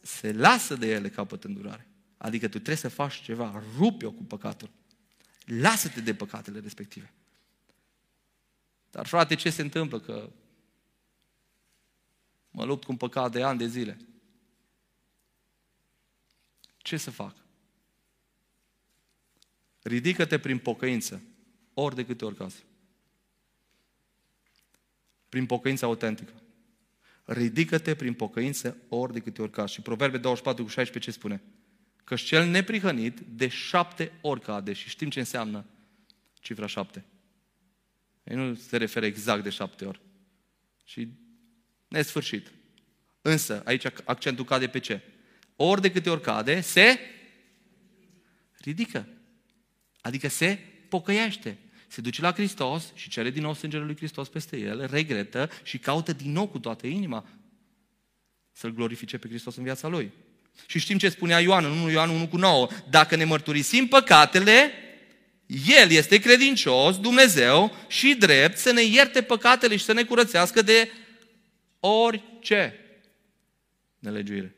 se lasă de ele capăt îndurare. Adică tu trebuie să faci ceva, rupe-o cu păcatul. Lasă-te de păcatele respective. Dar frate, ce se întâmplă? Că mă lupt cu un păcat de ani de zile. Ce să fac? Ridică-te prin pocăință, ori de câte ori caz prin pocăință autentică. Ridică-te prin pocăință ori de câte ori caz. Și Proverbe 24 cu 16 ce spune? Că cel neprihănit de șapte ori cade. Și știm ce înseamnă cifra șapte. Ei nu se referă exact de șapte ori. Și nesfârșit. Însă, aici accentul cade pe ce? Ori de câte ori cade, se ridică. Adică se pocăiește se duce la Hristos și cere din nou sângele lui Hristos peste el, regretă și caută din nou cu toată inima să-L glorifice pe Hristos în viața lui. Și știm ce spunea Ioan în 1 Ioan 1 cu 9. Dacă ne mărturisim păcatele, El este credincios, Dumnezeu și drept să ne ierte păcatele și să ne curățească de orice nelegiuire.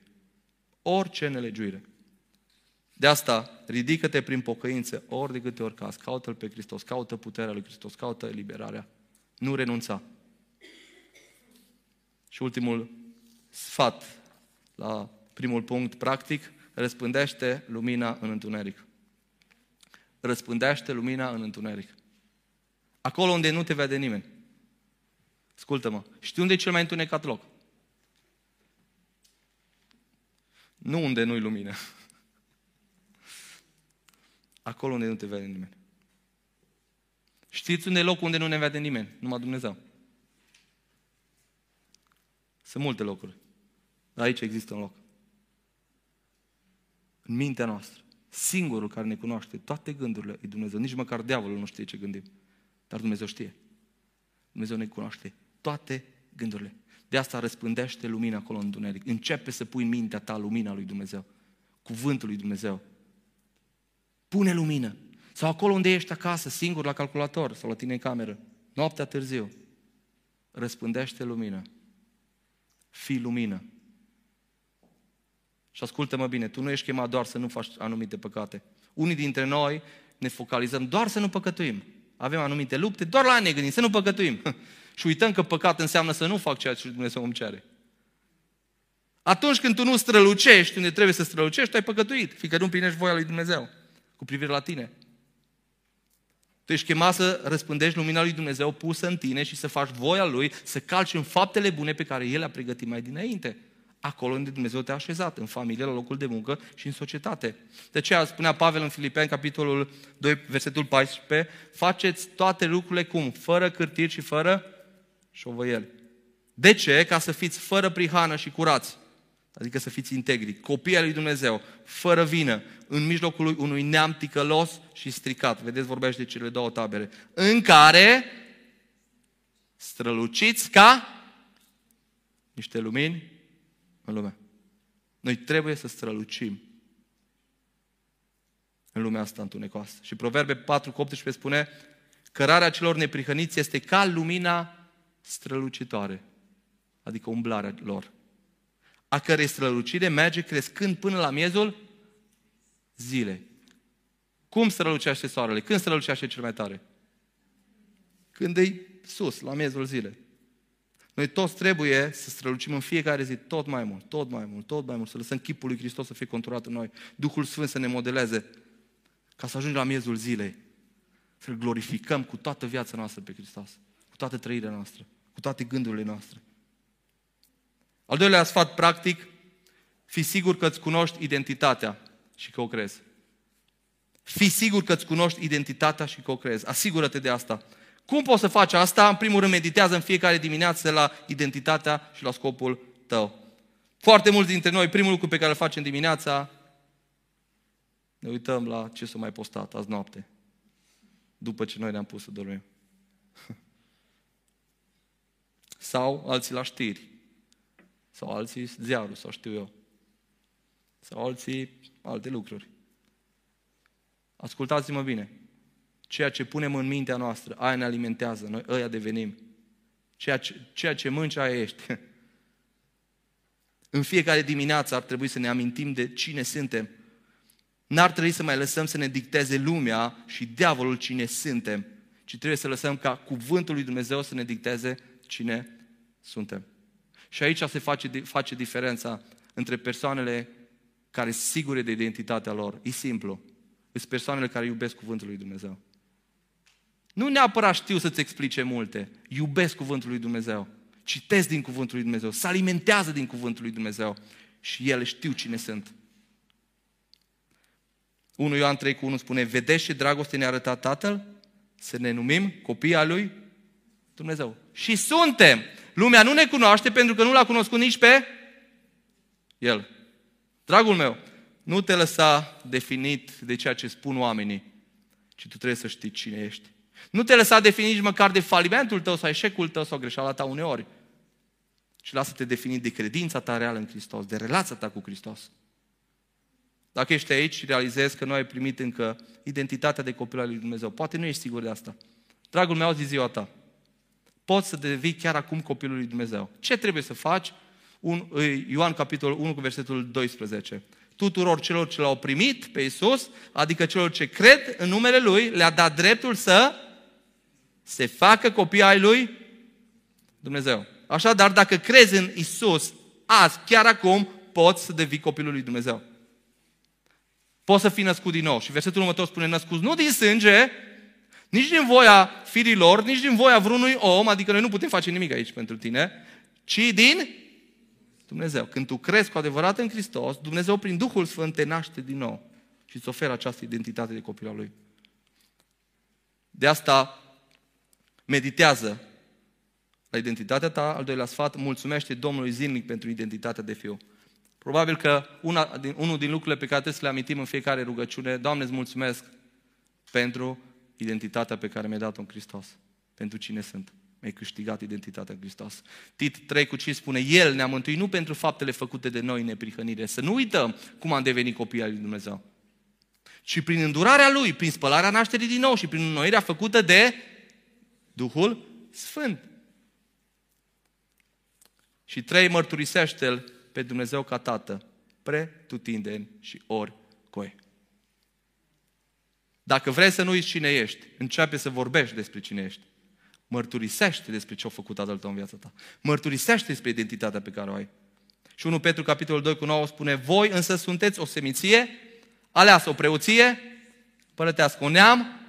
Orice nelegiuire. De asta, ridică-te prin pocăință, ori de câte ori caz, caută-L pe Hristos, caută puterea lui Hristos, caută eliberarea. Nu renunța. Și ultimul sfat la primul punct practic, răspândește lumina în întuneric. Răspândește lumina în întuneric. Acolo unde nu te vede nimeni. Ascultă-mă. Știi unde e cel mai întunecat loc? Nu unde nu-i lumină. Acolo unde nu te vede nimeni. Știți unde e locul unde nu ne vede nimeni? Numai Dumnezeu. Sunt multe locuri. Dar aici există un loc. În mintea noastră. Singurul care ne cunoaște toate gândurile e Dumnezeu. Nici măcar diavolul nu știe ce gândim. Dar Dumnezeu știe. Dumnezeu ne cunoaște toate gândurile. De asta răspândește lumina acolo în întuneric. Începe să pui în mintea ta lumina lui Dumnezeu. Cuvântul lui Dumnezeu. Pune lumină. Sau acolo unde ești acasă, singur la calculator sau la tine în cameră, noaptea târziu, răspândește lumină. Fii lumină. Și ascultă-mă bine, tu nu ești chemat doar să nu faci anumite păcate. Unii dintre noi ne focalizăm doar să nu păcătuim. Avem anumite lupte, doar la ne gândim, să nu păcătuim. <laughs> și uităm că păcat înseamnă să nu fac ceea ce Dumnezeu îmi cere. Atunci când tu nu strălucești unde trebuie să strălucești, tu ai păcătuit, fiindcă nu împlinești voia lui Dumnezeu cu privire la tine. Tu ești chemat să răspândești lumina lui Dumnezeu pusă în tine și să faci voia Lui, să calci în faptele bune pe care El a pregătit mai dinainte. Acolo unde Dumnezeu te-a așezat, în familie, la locul de muncă și în societate. De aceea spunea Pavel în Filipeni, capitolul 2, versetul 14, faceți toate lucrurile cum? Fără cârtiri și fără șovăieli. De ce? Ca să fiți fără prihană și curați. Adică să fiți integri, copii al lui Dumnezeu, fără vină, în mijlocul unui neam ticălos și stricat. Vedeți, vorbește de cele două tabere. În care străluciți ca niște lumini în lume. Noi trebuie să strălucim în lumea asta întunecoasă. Și Proverbe 4 cu 18 spune cărarea celor neprihăniți este ca lumina strălucitoare, adică umblarea lor a cărei strălucire merge crescând până la miezul zilei. Cum strălucește soarele? Când strălucește cel mai tare? Când e sus, la miezul zilei. Noi toți trebuie să strălucim în fiecare zi tot mai mult, tot mai mult, tot mai mult, să lăsăm chipul lui Hristos să fie conturat în noi, Duhul Sfânt să ne modeleze, ca să ajungem la miezul zilei, să-L glorificăm cu toată viața noastră pe Hristos, cu toată trăirea noastră, cu toate gândurile noastre. Al doilea sfat practic, fi sigur că îți cunoști identitatea și că o crezi. Fi sigur că îți cunoști identitatea și că o crezi. Asigură-te de asta. Cum poți să faci asta? În primul rând, meditează în fiecare dimineață la identitatea și la scopul tău. Foarte mulți dintre noi, primul lucru pe care îl facem dimineața, ne uităm la ce s-a mai postat azi noapte, după ce noi ne-am pus să dormim. <laughs> Sau alții la știri. Sau alții ziarul, sau știu eu. Sau alții alte lucruri. Ascultați-mă bine. Ceea ce punem în mintea noastră, aia ne alimentează, noi ăia devenim. Ceea ce, ceea ce mânci, aia ești. <laughs> În fiecare dimineață ar trebui să ne amintim de cine suntem. N-ar trebui să mai lăsăm să ne dicteze lumea și diavolul cine suntem, ci trebuie să lăsăm ca cuvântul lui Dumnezeu să ne dicteze cine suntem. Și aici se face, face diferența între persoanele care sunt sigure de identitatea lor. E simplu. Sunt persoanele care iubesc cuvântul lui Dumnezeu. Nu neapărat știu să-ți explice multe. Iubesc cuvântul lui Dumnezeu. Citesc din cuvântul lui Dumnezeu. Se alimentează din cuvântul lui Dumnezeu. Și ele știu cine sunt. 1 Ioan 3 cu 1 spune, vedeți ce dragoste ne-a arătat Tatăl? Să ne numim copii al lui Dumnezeu. Și suntem. Lumea nu ne cunoaște pentru că nu l-a cunoscut nici pe El. Dragul meu, nu te lăsa definit de ceea ce spun oamenii, ci tu trebuie să știi cine ești. Nu te lăsa definit nici măcar de falimentul tău sau eșecul tău sau greșeala ta uneori. Și lasă-te definit de credința ta reală în Hristos, de relația ta cu Hristos. Dacă ești aici și realizezi că nu ai primit încă identitatea de copil al lui Dumnezeu, poate nu ești sigur de asta. Dragul meu, zi ziua ta poți să devii chiar acum copilul lui Dumnezeu. Ce trebuie să faci? Un, Ioan capitolul 1 cu versetul 12. Tuturor celor ce l-au primit pe Isus, adică celor ce cred în numele Lui, le-a dat dreptul să se facă copii ai Lui Dumnezeu. Așadar, dacă crezi în Isus, azi, chiar acum, poți să devii copilul lui Dumnezeu. Poți să fii născut din nou. Și versetul următor spune, născut nu din sânge, nici din voia firilor, nici din voia vreunui om, adică noi nu putem face nimic aici pentru tine, ci din Dumnezeu. Când tu crezi cu adevărat în Hristos, Dumnezeu prin Duhul Sfânt te naște din nou și îți oferă această identitate de copil al Lui. De asta meditează la identitatea ta, al doilea sfat, mulțumește Domnului zilnic pentru identitatea de fiu. Probabil că una din, unul din lucrurile pe care trebuie să le amintim în fiecare rugăciune, Doamne, îți mulțumesc pentru identitatea pe care mi-ai dat-o în Hristos, pentru cine sunt. Mi-ai câștigat identitatea în Hristos. Tit 3 cu 5 spune, El ne-a mântuit nu pentru faptele făcute de noi în neprihănire. Să nu uităm cum am devenit copii al lui Dumnezeu. Și prin îndurarea Lui, prin spălarea nașterii din nou și prin înnoirea făcută de Duhul Sfânt. Și trei, mărturisește-L pe Dumnezeu ca Tată, pretutindeni și ori coi. Dacă vrei să nu uiți cine ești, începe să vorbești despre cine ești. Mărturisește despre ce a făcut Tatăl tău în viața ta. Mărturisește despre identitatea pe care o ai. Și 1 Petru, capitolul 2 cu 9 spune, voi însă sunteți o seminție, aleasă o preoție, părătească un neam,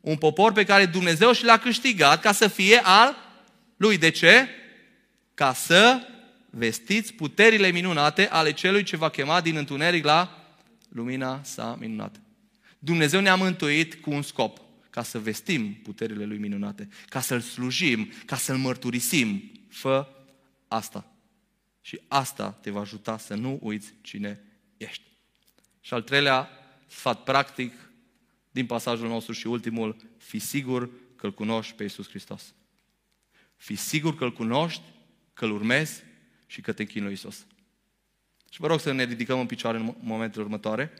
un popor pe care Dumnezeu și l-a câștigat ca să fie al lui. De ce? Ca să vestiți puterile minunate ale celui ce va chema din întuneric la lumina sa minunată. Dumnezeu ne-a mântuit cu un scop, ca să vestim puterile Lui minunate, ca să-L slujim, ca să-L mărturisim. Fă asta. Și asta te va ajuta să nu uiți cine ești. Și al treilea sfat practic din pasajul nostru și ultimul, fi sigur că îl cunoști pe Iisus Hristos. Fi sigur că îl cunoști, că îl urmezi și că te închin lui Iisus. Și vă rog să ne ridicăm în picioare în momentele următoare.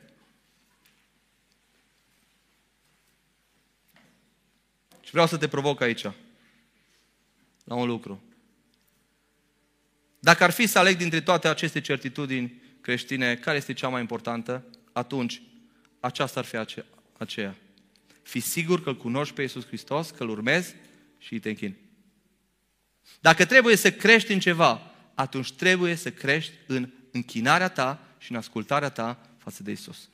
Vreau să te provoc aici, la un lucru. Dacă ar fi să aleg dintre toate aceste certitudini creștine, care este cea mai importantă, atunci aceasta ar fi aceea. Fi sigur că îl cunoști pe Iisus Hristos, că îl urmezi și îi te închini. Dacă trebuie să crești în ceva, atunci trebuie să crești în închinarea ta și în ascultarea ta față de Isus.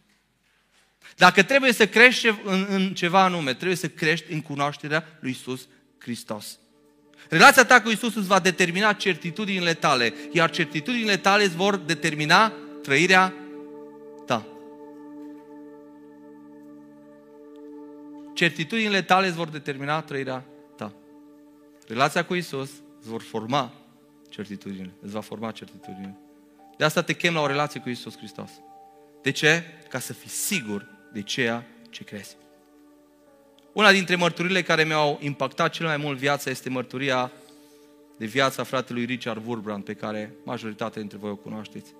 Dacă trebuie să crești în, în ceva anume, trebuie să crești în cunoașterea lui Isus Hristos. Relația ta cu Isus îți va determina certitudinile tale, iar certitudinile tale îți vor determina trăirea ta. Certitudinile tale îți vor determina trăirea ta. Relația cu Isus îți vor forma certitudine. Îți va forma certitudine. De asta te chem la o relație cu Isus Hristos. De ce? Ca să fii sigur de ceea ce crezi. Una dintre mărturile care mi-au impactat cel mai mult viața este mărturia de viața fratelui Richard Wurbrand, pe care majoritatea dintre voi o cunoașteți.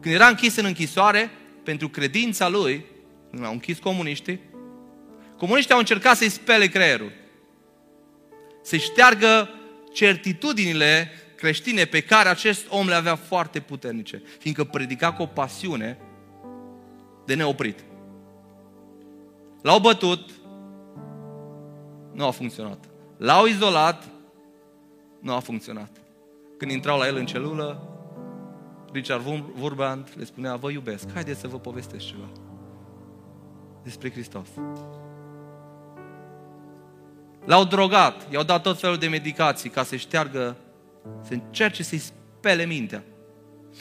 Când era închis în închisoare, pentru credința lui, când au închis comuniștii, comuniștii au încercat să-i spele creierul. Să-i șteargă certitudinile creștine pe care acest om le avea foarte puternice, fiindcă predica cu o pasiune de neoprit. L-au bătut, nu a funcționat. L-au izolat, nu a funcționat. Când intrau la el în celulă, Richard Wurbrand le spunea, vă iubesc, haideți să vă povestesc ceva despre Hristos. L-au drogat, i-au dat tot felul de medicații ca să șteargă, să încerce să-i spele mintea.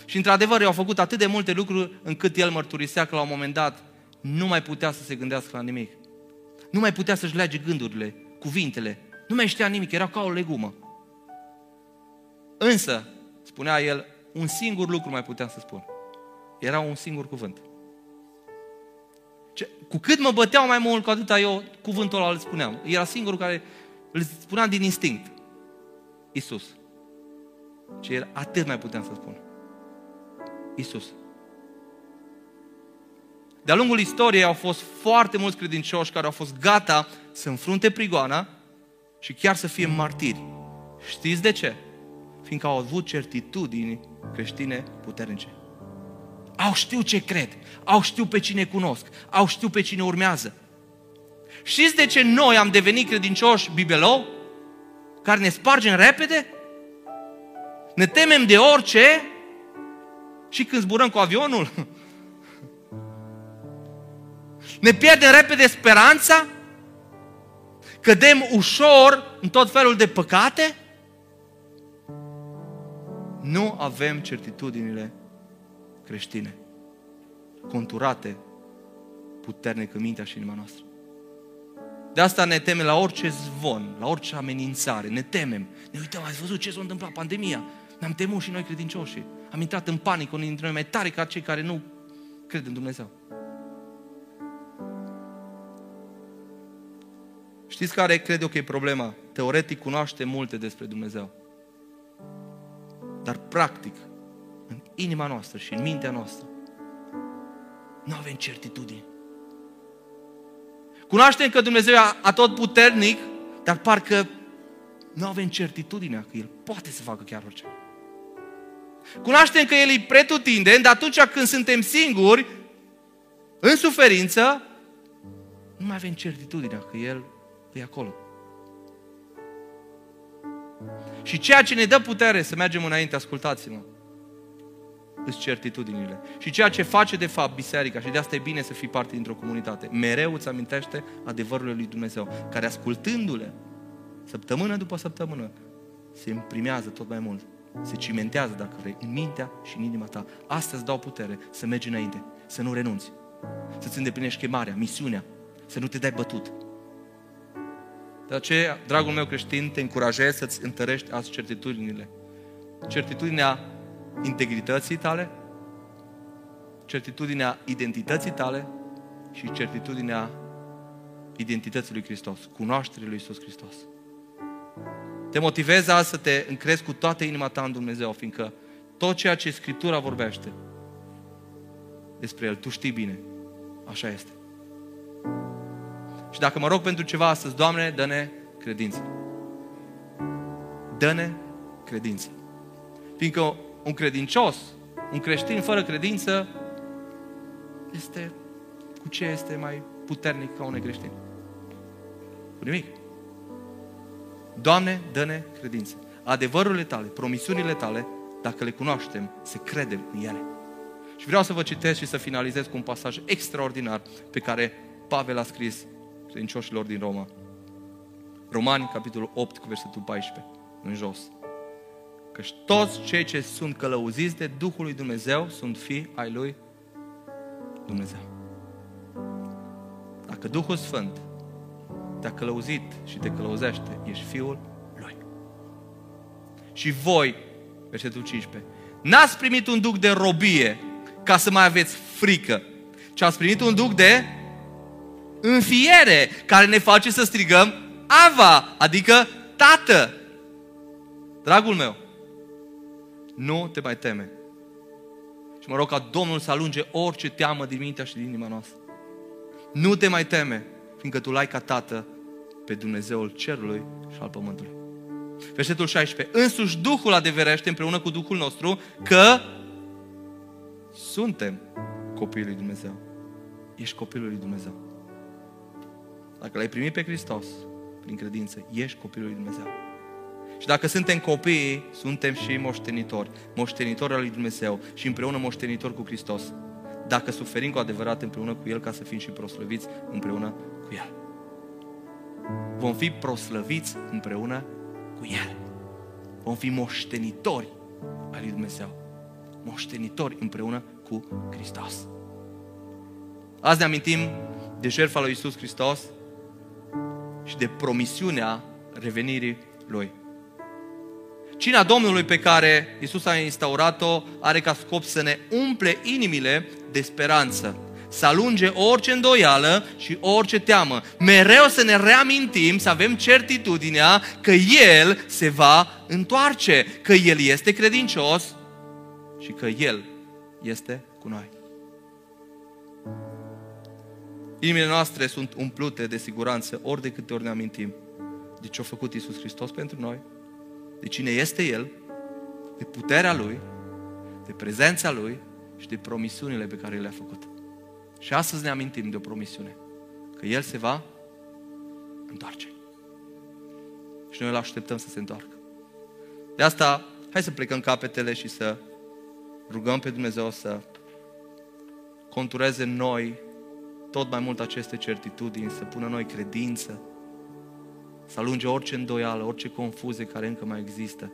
Și într-adevăr i-au făcut atât de multe lucruri încât el mărturisea că la un moment dat nu mai putea să se gândească la nimic. Nu mai putea să-și lege gândurile, cuvintele. Nu mai știa nimic, era ca o legumă. Însă, spunea el, un singur lucru mai puteam să spun. Era un singur cuvânt. Ce, cu cât mă băteau mai mult, cu atâta eu cuvântul ăla îl spuneam. Era singurul care îl spuneam din instinct. Isus. Ce era, atât mai puteam să spun. Isus. De-a lungul istoriei au fost foarte mulți credincioși care au fost gata să înfrunte prigoana și chiar să fie martiri. Știți de ce? Fiindcă au avut certitudini creștine puternice. Au știu ce cred, au știu pe cine cunosc, au știu pe cine urmează. Știți de ce noi am devenit credincioși bibelou? Care ne spargem repede? Ne temem de orice și când zburăm cu avionul? Ne pierdem repede speranța? Cădem ușor în tot felul de păcate? Nu avem certitudinile creștine, conturate puternic în mintea și inima noastră. De asta ne temem la orice zvon, la orice amenințare. Ne temem. Ne uităm, ați văzut ce s-a întâmplat, pandemia. Ne-am temut și noi credincioși. Am intrat în panică unii dintre noi mai tare ca cei care nu cred în Dumnezeu. Știți care cred eu că e problema? Teoretic cunoaște multe despre Dumnezeu. Dar practic, în inima noastră și în mintea noastră, nu avem certitudine. Cunoaștem că Dumnezeu e atot puternic, dar parcă nu avem certitudinea că El poate să facă chiar orice. Cunoaștem că El e pretutindeni, dar atunci când suntem singuri, în suferință, nu mai avem certitudinea că El e acolo. Și ceea ce ne dă putere să mergem înainte, ascultați-mă, îți certitudinile. Și ceea ce face de fapt biserica, și de asta e bine să fii parte dintr-o comunitate, mereu îți amintește adevărurile lui Dumnezeu, care ascultându-le, săptămână după săptămână, se imprimează tot mai mult, se cimentează, dacă vrei, în mintea și în inima ta. Asta îți dau putere să mergi înainte, să nu renunți, să-ți îndeplinești chemarea, misiunea, să nu te dai bătut. De aceea, dragul meu creștin, te încurajez să-ți întărești azi certitudinile. Certitudinea integrității tale, certitudinea identității tale și certitudinea identității lui Hristos, cunoașterii lui Isus Hristos. Te motivezi azi să te încrezi cu toată inima ta în Dumnezeu, fiindcă tot ceea ce Scriptura vorbește despre El, tu știi bine. Așa este. Și dacă mă rog pentru ceva astăzi, Doamne, dă-ne credință. Dă-ne credință. Fiindcă un credincios, un creștin fără credință, este cu ce este mai puternic ca un creștin? Cu nimic. Doamne, dă-ne credință. Adevărurile tale, promisiunile tale, dacă le cunoaștem, să credem în ele. Și vreau să vă citesc și să finalizez cu un pasaj extraordinar pe care Pavel a scris credincioșilor din Roma. Romani, capitolul 8, cu versetul 14, în jos. Căci toți cei ce sunt călăuziți de Duhul lui Dumnezeu sunt fii ai lui Dumnezeu. Dacă Duhul Sfânt te-a călăuzit și te călăuzește, ești fiul lui. Și voi, versetul 15, n-ați primit un duc de robie ca să mai aveți frică, ci ați primit un duc de înfiere care ne face să strigăm Ava, adică Tată. Dragul meu, nu te mai teme. Și mă rog ca Domnul să alunge orice teamă din mintea și din inima noastră. Nu te mai teme, fiindcă tu l-ai ca tată pe Dumnezeul cerului și al pământului. Versetul 16. Însuși Duhul adeverește împreună cu Duhul nostru că suntem copiii lui Dumnezeu. Ești copilul lui Dumnezeu. Dacă l-ai primit pe Hristos prin credință, ești copilul lui Dumnezeu. Și dacă suntem copii, suntem și moștenitori. Moștenitori al lui Dumnezeu și împreună moștenitori cu Hristos. Dacă suferim cu adevărat împreună cu El, ca să fim și proslăviți împreună cu El. Vom fi proslăviți împreună cu El. Vom fi moștenitori al lui Dumnezeu. Moștenitori împreună cu Hristos. Azi ne amintim de jertfa lui Isus Hristos și de promisiunea revenirii Lui. Cina Domnului pe care Isus a instaurat-o are ca scop să ne umple inimile de speranță, să alunge orice îndoială și orice teamă. Mereu să ne reamintim, să avem certitudinea că El se va întoarce, că El este credincios și că El este cu noi. Inimile noastre sunt umplute de siguranță ori de câte ori ne amintim de ce a făcut Isus Hristos pentru noi, de cine este El de puterea Lui, de prezența Lui și de promisiunile pe care le-a făcut. Și astăzi ne amintim de o promisiune. Că El se va întoarce. Și noi îl așteptăm să se întoarcă. De asta, hai să plecăm capetele și să rugăm pe Dumnezeu să contureze în noi tot mai mult aceste certitudini, să pună noi credință, să alunge orice îndoială, orice confuzie care încă mai există.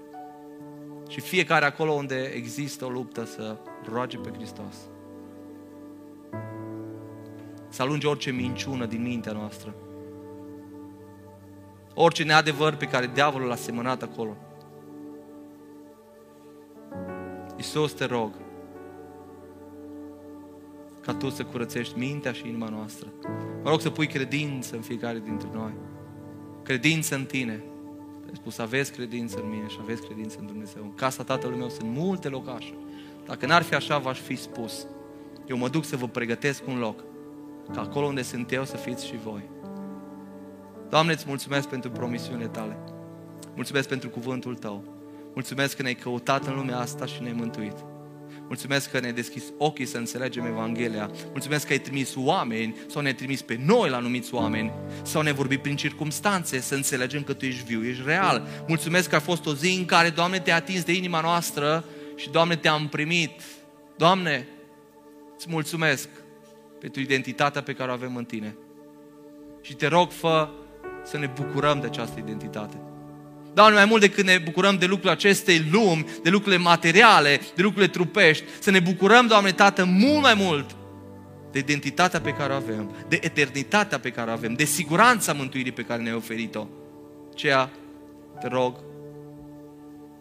Și fiecare acolo unde există o luptă să roage pe Hristos. Să alunge orice minciună din mintea noastră. Orice neadevăr pe care diavolul l-a semănat acolo. Iisus, te rog, ca Tu să curățești mintea și inima noastră. Mă rog să pui credință în fiecare dintre noi. Credință în Tine. Ai spus, aveți credință în mine și aveți credință în Dumnezeu. În casa Tatălui meu sunt multe locașe. Dacă n-ar fi așa, v-aș fi spus. Eu mă duc să vă pregătesc un loc. Ca acolo unde sunt eu să fiți și voi. Doamne, îți mulțumesc pentru promisiunile Tale. Mulțumesc pentru cuvântul Tău. Mulțumesc că ne-ai căutat în lumea asta și ne-ai mântuit. Mulțumesc că ne-ai deschis ochii să înțelegem Evanghelia. Mulțumesc că ai trimis oameni sau ne-ai trimis pe noi la numiți oameni sau ne-ai vorbit prin circumstanțe să înțelegem că Tu ești viu, ești real. Mulțumesc că a fost o zi în care, Doamne, te-ai atins de inima noastră și, Doamne, te-am primit. Doamne, îți mulțumesc pentru identitatea pe care o avem în Tine. Și te rog, fă să ne bucurăm de această identitate. Doamne, mai mult decât ne bucurăm de lucrurile acestei lumi, de lucrurile materiale, de lucrurile trupești, să ne bucurăm, Doamne Tată, mult mai mult de identitatea pe care o avem, de eternitatea pe care o avem, de siguranța mântuirii pe care ne-ai oferit-o. Ceea, te rog,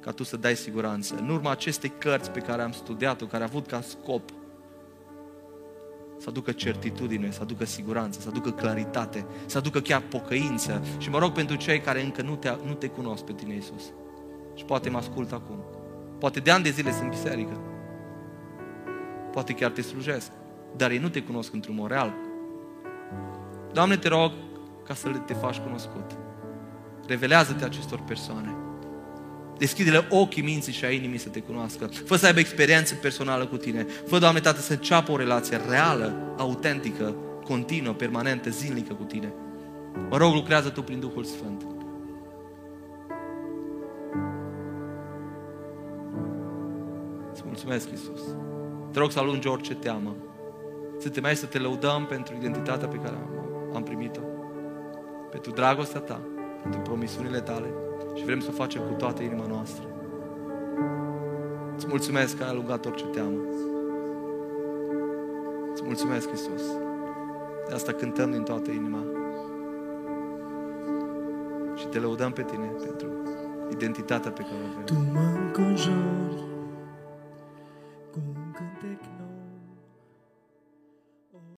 ca Tu să dai siguranță. În urma acestei cărți pe care am studiat-o, care a avut ca scop să aducă certitudine, să aducă siguranță, să aducă claritate, să aducă chiar pocăință. Și mă rog pentru cei care încă nu te, nu te cunosc pe tine, Iisus. Și poate mă ascult acum. Poate de ani de zile sunt biserică. Poate chiar te slujesc. Dar ei nu te cunosc într-un mod real. Doamne, te rog ca să le te faci cunoscut. Revelează-te acestor persoane. Deschide-le ochii minții și a inimii să te cunoască. Fă să aibă experiență personală cu tine. Fă, Doamne Tată, să înceapă o relație reală, autentică, continuă, permanentă, zilnică cu tine. Mă rog, lucrează Tu prin Duhul Sfânt. Îți mulțumesc, Iisus. Te rog să alungi orice teamă. Să te mai să te lăudăm pentru identitatea pe care am, am primit-o. Pentru dragostea Ta, pentru promisiunile Tale și vrem să o facem cu toată inima noastră. Îți mulțumesc că ai alungat orice teamă. Îți mulțumesc, Iisus. De asta cântăm din toată inima. Și te lăudăm pe tine pentru identitatea pe care o avem. Tu mă înconjori cu un cântec